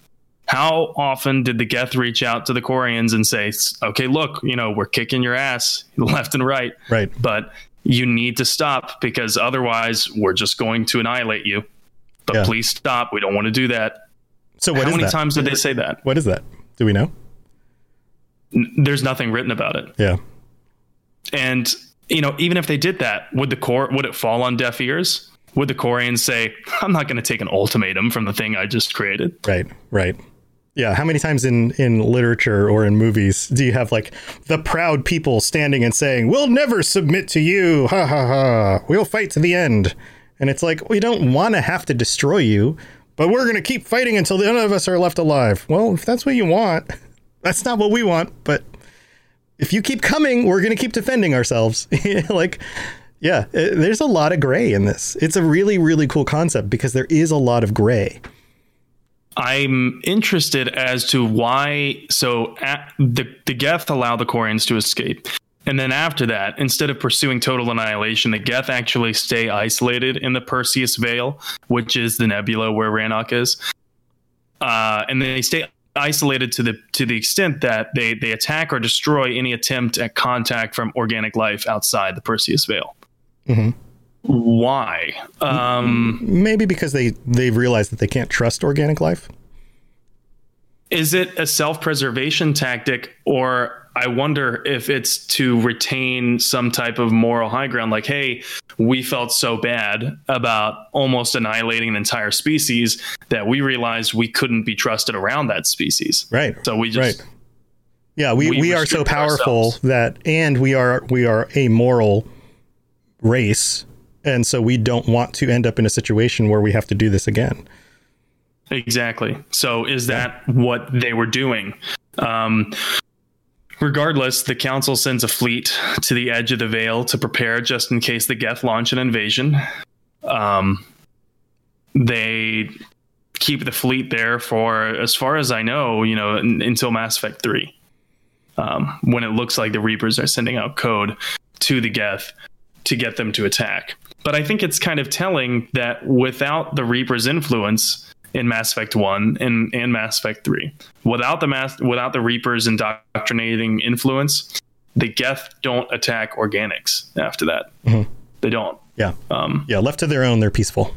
[SPEAKER 2] How often did the Geth reach out to the Quarians and say, okay, look, you know, we're kicking your ass left and right.
[SPEAKER 1] Right.
[SPEAKER 2] But you need to stop because otherwise we're just going to annihilate you. But yeah. please stop. We don't want to do that.
[SPEAKER 1] So how
[SPEAKER 2] many
[SPEAKER 1] that?
[SPEAKER 2] times did they say that?
[SPEAKER 1] What is that? Do we know?
[SPEAKER 2] There's nothing written about it.
[SPEAKER 1] Yeah.
[SPEAKER 2] And you know, even if they did that, would the core would it fall on deaf ears? Would the Quarians say, "I'm not going to take an ultimatum from the thing I just created"?
[SPEAKER 1] Right, right. Yeah, how many times in in literature or in movies do you have like the proud people standing and saying, "We'll never submit to you. Ha ha ha. We'll fight to the end." And it's like, "We don't want to have to destroy you, but we're going to keep fighting until none of us are left alive." Well, if that's what you want, that's not what we want, but if you keep coming, we're going to keep defending ourselves. like, yeah, it, there's a lot of gray in this. It's a really, really cool concept because there is a lot of gray.
[SPEAKER 2] I'm interested as to why. So the the Geth allow the Quarians to escape, and then after that, instead of pursuing total annihilation, the Geth actually stay isolated in the Perseus Veil, which is the nebula where Rannoch is, uh, and they stay isolated to the to the extent that they they attack or destroy any attempt at contact from organic life outside the Perseus Veil.
[SPEAKER 1] Mm-hmm.
[SPEAKER 2] Why? Um,
[SPEAKER 1] Maybe because they they've realized that they can't trust organic life.
[SPEAKER 2] Is it a self preservation tactic, or I wonder if it's to retain some type of moral high ground? Like, hey, we felt so bad about almost annihilating an entire species that we realized we couldn't be trusted around that species.
[SPEAKER 1] Right.
[SPEAKER 2] So we just.
[SPEAKER 1] Right. Yeah, we, we, we are so powerful ourselves. that, and we are we are a moral race, and so we don't want to end up in a situation where we have to do this again.
[SPEAKER 2] Exactly. So is that what they were doing? Um, regardless, the council sends a fleet to the edge of the Veil to prepare just in case the Geth launch an invasion. Um, they keep the fleet there for, as far as I know, you know, n- until Mass Effect Three, um, when it looks like the Reapers are sending out code to the Geth to get them to attack. But I think it's kind of telling that without the Reaper's influence, in Mass Effect One and, and Mass Effect Three. Without the mass, without the Reaper's indoctrinating influence, the Geth don't attack organics after that. Mm-hmm. They don't.
[SPEAKER 1] Yeah. Um, yeah. Left to their own, they're peaceful.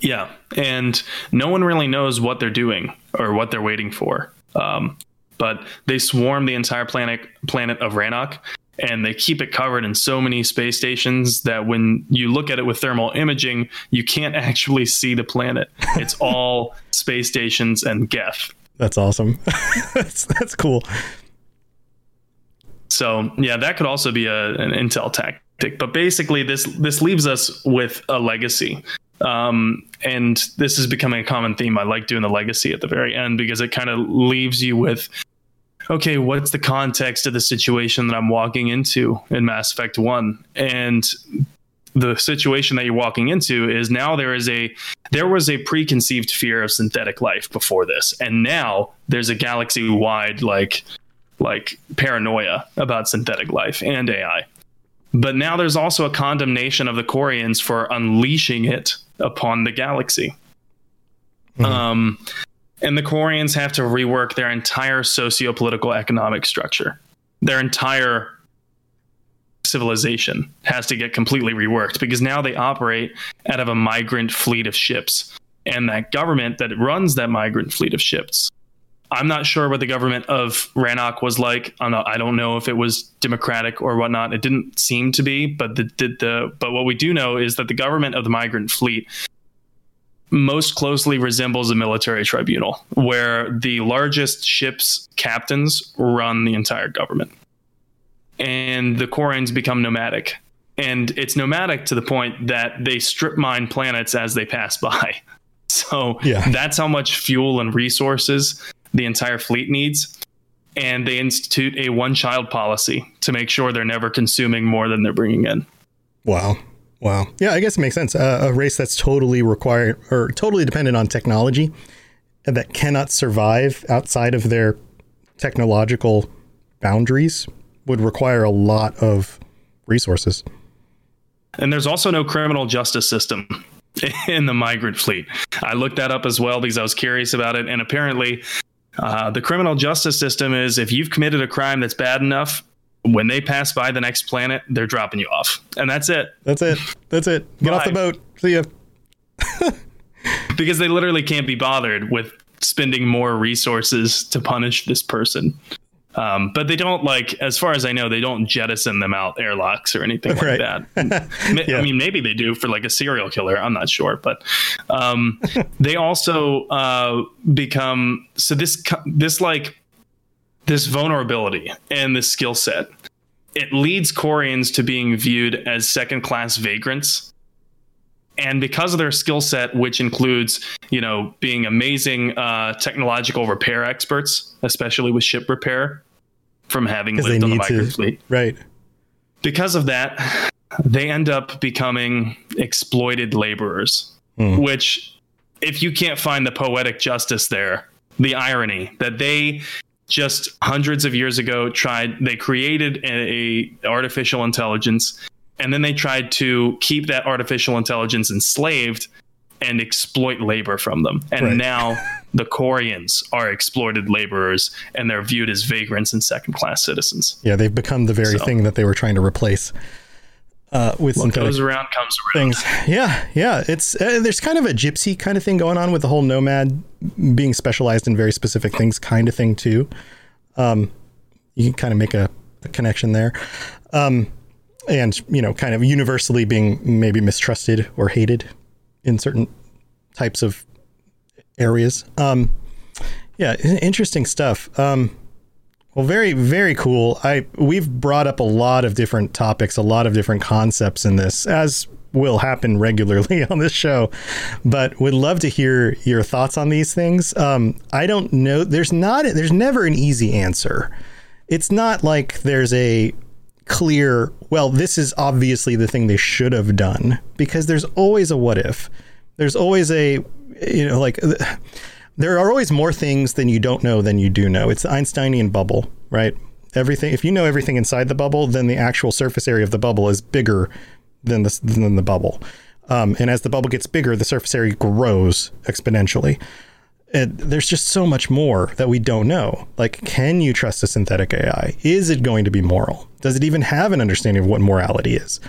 [SPEAKER 2] Yeah, and no one really knows what they're doing or what they're waiting for. Um, but they swarm the entire planet planet of Rannoch, and they keep it covered in so many space stations that when you look at it with thermal imaging, you can't actually see the planet. It's all space stations and Geth.
[SPEAKER 1] That's awesome. that's that's cool.
[SPEAKER 2] So yeah, that could also be a, an intel tactic. But basically, this this leaves us with a legacy. Um, and this is becoming a common theme. I like doing the legacy at the very end because it kind of leaves you with okay, what's the context of the situation that I'm walking into in Mass Effect 1? And the situation that you're walking into is now there is a there was a preconceived fear of synthetic life before this and now there's a galaxy wide like like paranoia about synthetic life and AI. But now there's also a condemnation of the Quarians for unleashing it upon the galaxy. Mm-hmm. Um and the Quarians have to rework their entire socio-political economic structure. Their entire civilization has to get completely reworked because now they operate out of a migrant fleet of ships. And that government that runs that migrant fleet of ships I'm not sure what the government of Rannoch was like. Not, I don't know if it was democratic or whatnot. It didn't seem to be, but the, the, the but what we do know is that the government of the migrant fleet most closely resembles a military tribunal, where the largest ships' captains run the entire government, and the Quarians become nomadic. And it's nomadic to the point that they strip mine planets as they pass by. So
[SPEAKER 1] Yeah.
[SPEAKER 2] that's how much fuel and resources the entire fleet needs. And they institute a one child policy to make sure they're never consuming more than they're bringing in.
[SPEAKER 1] Wow. Wow. Yeah, I guess it makes sense. Uh, a race that's totally required or totally dependent on technology that cannot survive outside of their technological boundaries would require a lot of resources.
[SPEAKER 2] And there's also no criminal justice system in the migrant fleet. I looked that up as well because I was curious about it. And apparently, uh, the criminal justice system is if you've committed a crime that's bad enough, when they pass by the next planet, they're dropping you off. And that's it.
[SPEAKER 1] That's it. That's it. Get off the boat. See ya.
[SPEAKER 2] Because they literally can't be bothered with spending more resources to punish this person. Um, but they don't like, as far as I know, they don't jettison them out airlocks or anything like
[SPEAKER 1] Right.
[SPEAKER 2] that.
[SPEAKER 1] Yeah.
[SPEAKER 2] I mean, maybe they do for like a serial killer. I'm not sure, but um, they also uh, become so this this like this vulnerability and this skill set. It leads Quarians to being viewed as second class vagrants and because of their skill set which includes you know being amazing uh, technological repair experts especially with ship repair from having lived on the migrant
[SPEAKER 1] to.
[SPEAKER 2] fleet
[SPEAKER 1] Right.
[SPEAKER 2] because of that they end up becoming exploited laborers which if you can't find the poetic justice there the irony that they just hundreds of years ago tried they created a, a artificial intelligence and then they tried to keep that artificial intelligence enslaved and exploit labor from them. And
[SPEAKER 1] Right.
[SPEAKER 2] now the Quarians are exploited laborers and they're viewed as vagrants and second class citizens.
[SPEAKER 1] Yeah, they've become the very
[SPEAKER 2] So-
[SPEAKER 1] thing that they were trying to replace uh, with
[SPEAKER 2] what
[SPEAKER 1] synthetic
[SPEAKER 2] goes around comes around
[SPEAKER 1] things. Yeah, yeah. It's uh, there's kind of a gypsy kind of thing going on with the whole nomad being specialized in very specific things, kind of thing too. Um, you can kind of make a, a connection there, um, and you know, kind of universally being maybe mistrusted or hated in certain types of areas. Um, yeah, interesting stuff. Um, well, very, very cool. I we've brought up a lot of different topics, a lot of different concepts in this, as will happen regularly on this show. But would love to hear your thoughts on these things. Um, I don't know. There's not. There's never an easy answer. It's not like there's a clear. Well, this is obviously the thing they should have done because there's always a what if. There's always a you know like there are always more things than you don't know than you do know. It's the Einsteinian bubble, right? Everything. If you know everything inside the bubble, then the actual surface area of the bubble is bigger than the than the bubble. Um, and as the bubble gets bigger, the surface area grows exponentially. And there's just so much more that we don't know. Like, can you trust a synthetic AI? Is it going to be moral? Does it even have an understanding of what morality is?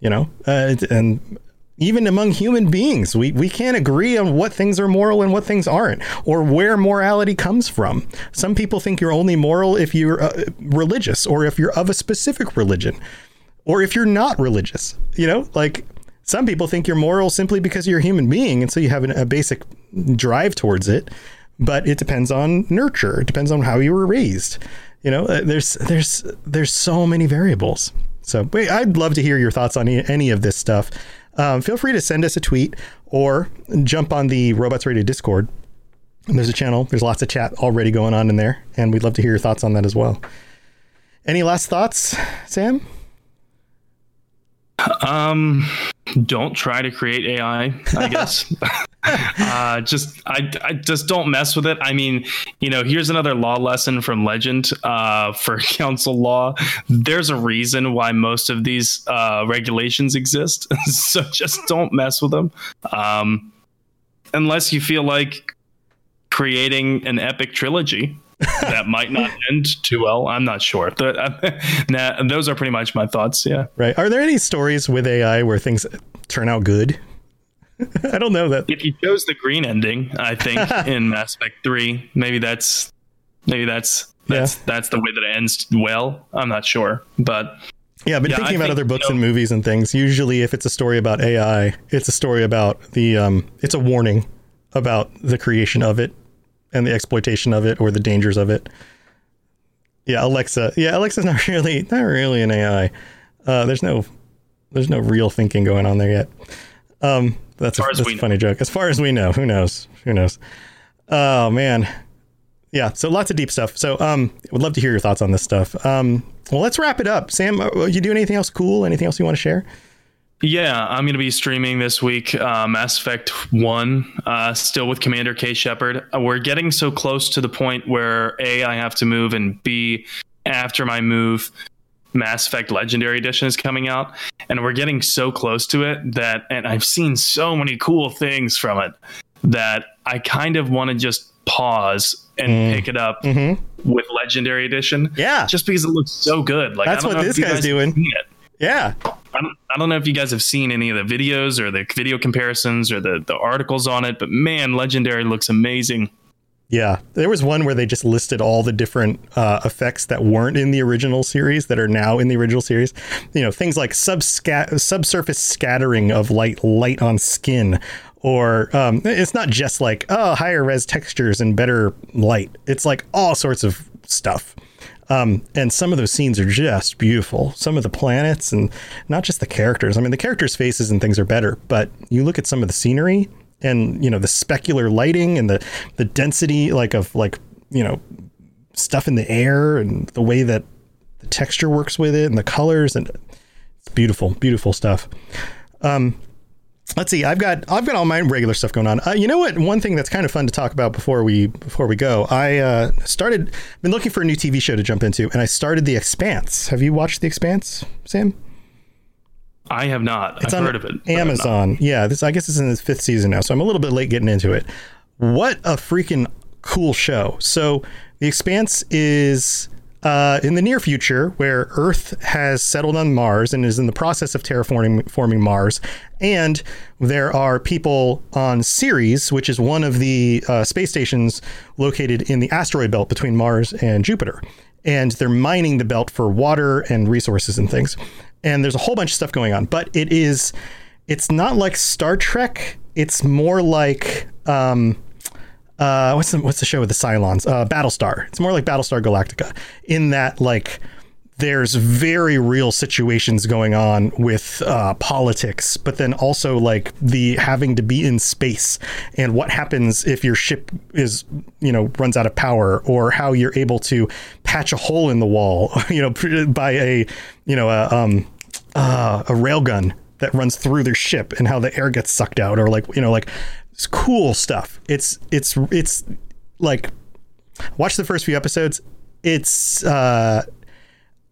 [SPEAKER 1] You know, uh, and even among human beings, we, we can't agree on what things are moral and what things aren't, or where morality comes from. Some people think you're only moral if you're uh, religious, or if you're of a specific religion, or if you're not religious. You know, like some people think you're moral simply because you're a human being, and so you have an, a basic drive towards it. But it depends on nurture. It depends on how you were raised. You know, uh, there's there's there's so many variables. So wait, I'd love to hear your thoughts on any, any of this stuff. Um, feel free to send us a tweet or jump on the Robots Radio Discord. There's a channel. There's lots of chat already going on in there, and we'd love to hear your thoughts on that as well. Any last thoughts, Sam?
[SPEAKER 2] Um, don't try to create AI. I guess. uh, just I, I just don't mess with it. I mean, you know, here's another law lesson from Legend. Uh, for council law, there's a reason why most of these uh, regulations exist. so just don't mess with them. Um, unless you feel like creating an epic trilogy that might not end too well. I'm not sure. Th- nah, those are pretty much my thoughts. Yeah.
[SPEAKER 1] Right. Are there any stories with AI where things turn out good? I don't know that.
[SPEAKER 2] if you chose the green ending, I think in Mass Effect Three, maybe that's Maybe that's that's
[SPEAKER 1] Yeah.
[SPEAKER 2] that's the way that it ends well. I'm not sure, but
[SPEAKER 1] Yeah, I've been
[SPEAKER 2] Yeah,
[SPEAKER 1] thinking
[SPEAKER 2] I
[SPEAKER 1] about
[SPEAKER 2] think,
[SPEAKER 1] other books
[SPEAKER 2] you know-
[SPEAKER 1] and movies and things. Usually, if it's a story about AI, it's a story about the. Um, it's a warning about the creation of it and the exploitation of it or the dangers of it. Yeah, Alexa. Yeah, Alexa's not really not really an AI. Uh, there's no there's no real thinking going on there yet. Um, that's a, that's a
[SPEAKER 2] know.
[SPEAKER 1] funny joke. As far as we know, who knows? Who knows? Oh man, yeah. So lots of deep stuff. So um, would love to hear your thoughts on this stuff. Um, well, let's wrap it up. Sam, uh, you do anything else cool? Anything else you want to share?
[SPEAKER 2] Yeah, I'm going to be streaming this week uh, Mass Effect 1, uh, still with Commander K. Shepard. Uh, we're getting so close to the point where A, I have to move, and B, after my move, Mass Effect Legendary Edition is coming out. And we're getting so close to it that, and I've seen so many cool things from it that I kind of want to just pause and pick it up with Legendary Edition.
[SPEAKER 1] Mm. Yeah.
[SPEAKER 2] Just because it looks so good. Like
[SPEAKER 1] That's
[SPEAKER 2] I don't
[SPEAKER 1] what
[SPEAKER 2] know
[SPEAKER 1] this guys doing. Yeah,
[SPEAKER 2] I don't, know if you guys have seen any of the videos or the video comparisons or the, the articles on it, but man, Legendary looks amazing.
[SPEAKER 1] yeah. There was one where they just listed all the different uh, effects that weren't in the original series that are now in the original series. You know, things like subsurface scattering of light, light on skin. Or um, it's not just like oh higher res textures and better light. It's like all sorts of stuff. Um, and some of those scenes are just beautiful. Some of the planets and not just the characters. I mean, the characters' faces and things are better, but you look at some of the scenery and you know the specular lighting and the the density like of like you know stuff in the air and the way that the texture works with it and the colors and it's beautiful, beautiful stuff. Um, let's see. I've got I've got all my regular stuff going on. Uh, you know what? One thing that's kind of fun to talk about before we before we go. I uh, started been looking for a new TV show to jump into, and I started The Expanse. Have you watched The Expanse, Sam?
[SPEAKER 2] I have not.
[SPEAKER 1] It's
[SPEAKER 2] I've
[SPEAKER 1] on
[SPEAKER 2] heard of it. but I've not.
[SPEAKER 1] Amazon. Yeah, this I guess it's in its fifth season now, so I'm a little bit late getting into it. What a freaking cool show! So The Expanse is uh, in the near future where Earth has settled on Mars and is in the process of terraforming forming Mars, and there are people on Ceres, which is one of the uh, space stations located in the asteroid belt between Mars and Jupiter and they're mining the belt for water and resources and things. And there's a whole bunch of stuff going on, but it is it's not like Star Trek. It's more like um uh what's the what's the show with the Cylons? Uh Battlestar. It's more like Battlestar Galactica in that like there's very real situations going on with uh, politics, but then also like the having to be in space and what happens if your ship is, you know, runs out of power or how you're able to patch a hole in the wall, you know, by a, you know, a, um, uh, a railgun that runs through their ship and how the air gets sucked out or like, you know, like it's cool stuff. It's, it's, it's like, watch the first few episodes. It's, uh,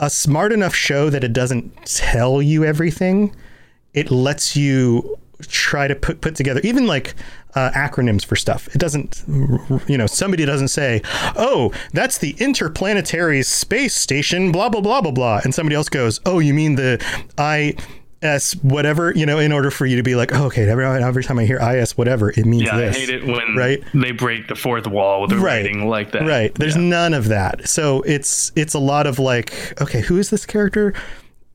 [SPEAKER 1] a smart enough show that it doesn't tell you everything. It lets you try to put put together even like uh, acronyms for stuff. It doesn't, you know, somebody doesn't say, "Oh, that's the interplanetary space station," blah blah blah blah blah, and somebody else goes, "Oh, you mean the I." S whatever you know in order for you to be like oh, okay every, every time I hear IS whatever it means
[SPEAKER 2] Yeah,
[SPEAKER 1] this
[SPEAKER 2] I hate it when
[SPEAKER 1] right
[SPEAKER 2] they break the fourth wall with a
[SPEAKER 1] Right.
[SPEAKER 2] writing like that.
[SPEAKER 1] Right. There's
[SPEAKER 2] Yeah.
[SPEAKER 1] none of that. So it's it's a lot of like, okay, who is this character?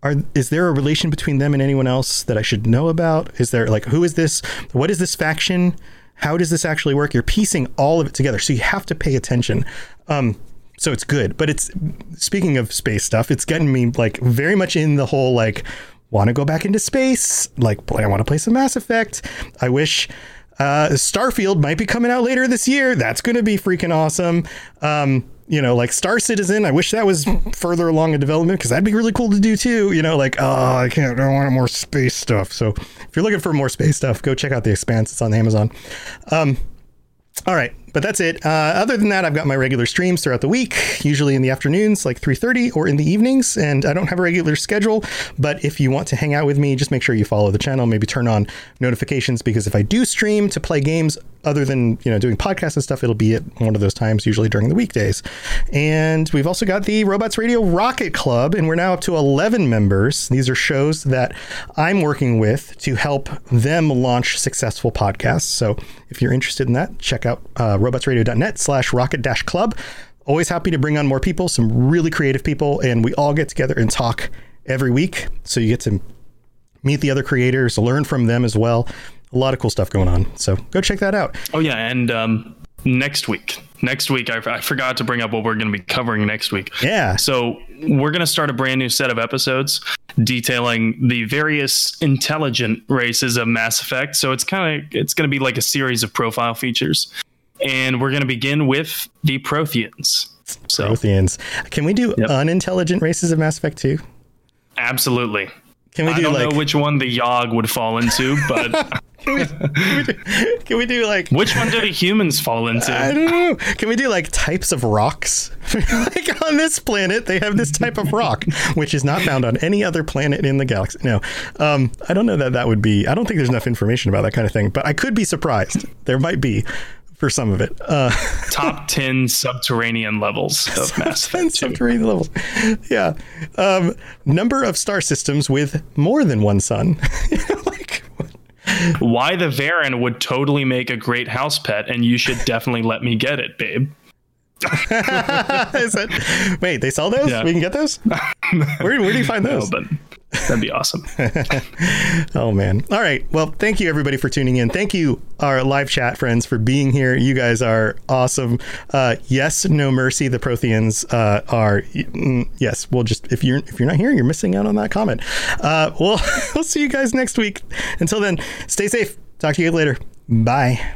[SPEAKER 1] Are is there a relation between them and anyone else that I should know about? Is there like who is this? What is this faction? How does this actually work? You're piecing all of it together, so you have to pay attention. Um, so it's good, but it's speaking of space stuff, it's getting me like very much in the whole like want to go back into space. Like play, I want to play some Mass Effect. I wish uh, Starfield might be coming out later this year. That's going to be freaking awesome. Um, you know, like Star Citizen. I wish that was further along in development because that'd be really cool to do too. You know, like oh, I can't. I want more space stuff. So if you're looking for more space stuff, go check out The Expanse. It's on Amazon. Um, all right, but that's it. Uh, other than that, I've got my regular streams throughout the week, usually in the afternoons, like 3:30, or in the evenings. And I don't have a regular schedule, but if you want to hang out with me, just make sure you follow the channel. Maybe turn on notifications because if I do stream to play games other than you know doing podcasts and stuff, it'll be at one of those times, usually during the weekdays. And we've also got the Robots Radio Rocket Club, and we're now up to 11 members. These are shows that I'm working with to help them launch successful podcasts. So if you're interested in that, check out uh, robotsradio.net/slash rocket-club. always happy to bring on more people, some really creative people, and we all get together and talk every week. So you get to meet the other creators, learn from them as well. A lot of cool stuff going on. So go check that out.
[SPEAKER 2] Oh yeah, and um, next week, next week I, I forgot to bring up what we're going to be covering next week.
[SPEAKER 1] Yeah.
[SPEAKER 2] So we're going to start a brand new set of episodes detailing the various intelligent races of Mass Effect. So it's kind of it's going to be like a series of profile features, and we're going to begin with the Protheans. So
[SPEAKER 1] Protheans. Can we do
[SPEAKER 2] Yep.
[SPEAKER 1] unintelligent races of Mass Effect 2?
[SPEAKER 2] absolutely.
[SPEAKER 1] Can we do
[SPEAKER 2] I
[SPEAKER 1] do
[SPEAKER 2] don't
[SPEAKER 1] like
[SPEAKER 2] know which one the Yahg would fall into, but
[SPEAKER 1] can we do like
[SPEAKER 2] which one do the humans fall
[SPEAKER 1] I
[SPEAKER 2] into?
[SPEAKER 1] don't know. Can we do like types of rocks? like on this planet, they have this type of rock, which is not found on any other planet in the galaxy. No, um, I don't know that that would be. I don't think there's enough information about that kind of thing, but I could be surprised. There might be for some of it. Uh,
[SPEAKER 2] Top ten subterranean levels of Mass Effect.
[SPEAKER 1] subterranean levels. Yeah. Um, number of star systems with more than one sun.
[SPEAKER 2] Why the Varren would totally make a great house pet, and you should definitely let me get it, babe.
[SPEAKER 1] is that, wait, they sell those?
[SPEAKER 2] Yeah.
[SPEAKER 1] We can get those? Where, where do you find
[SPEAKER 2] No,
[SPEAKER 1] those?
[SPEAKER 2] but that'd be awesome.
[SPEAKER 1] Oh man. All right. Well, thank you everybody for tuning in. Thank you our live chat friends for being here. You guys are awesome. Uh, yes, no mercy. The Protheans uh, are mm, yes. We'll just if you're if you're not here, you're missing out on that comment. Uh, well, we'll see you guys next week. Until then, stay safe. Talk to you later. Bye.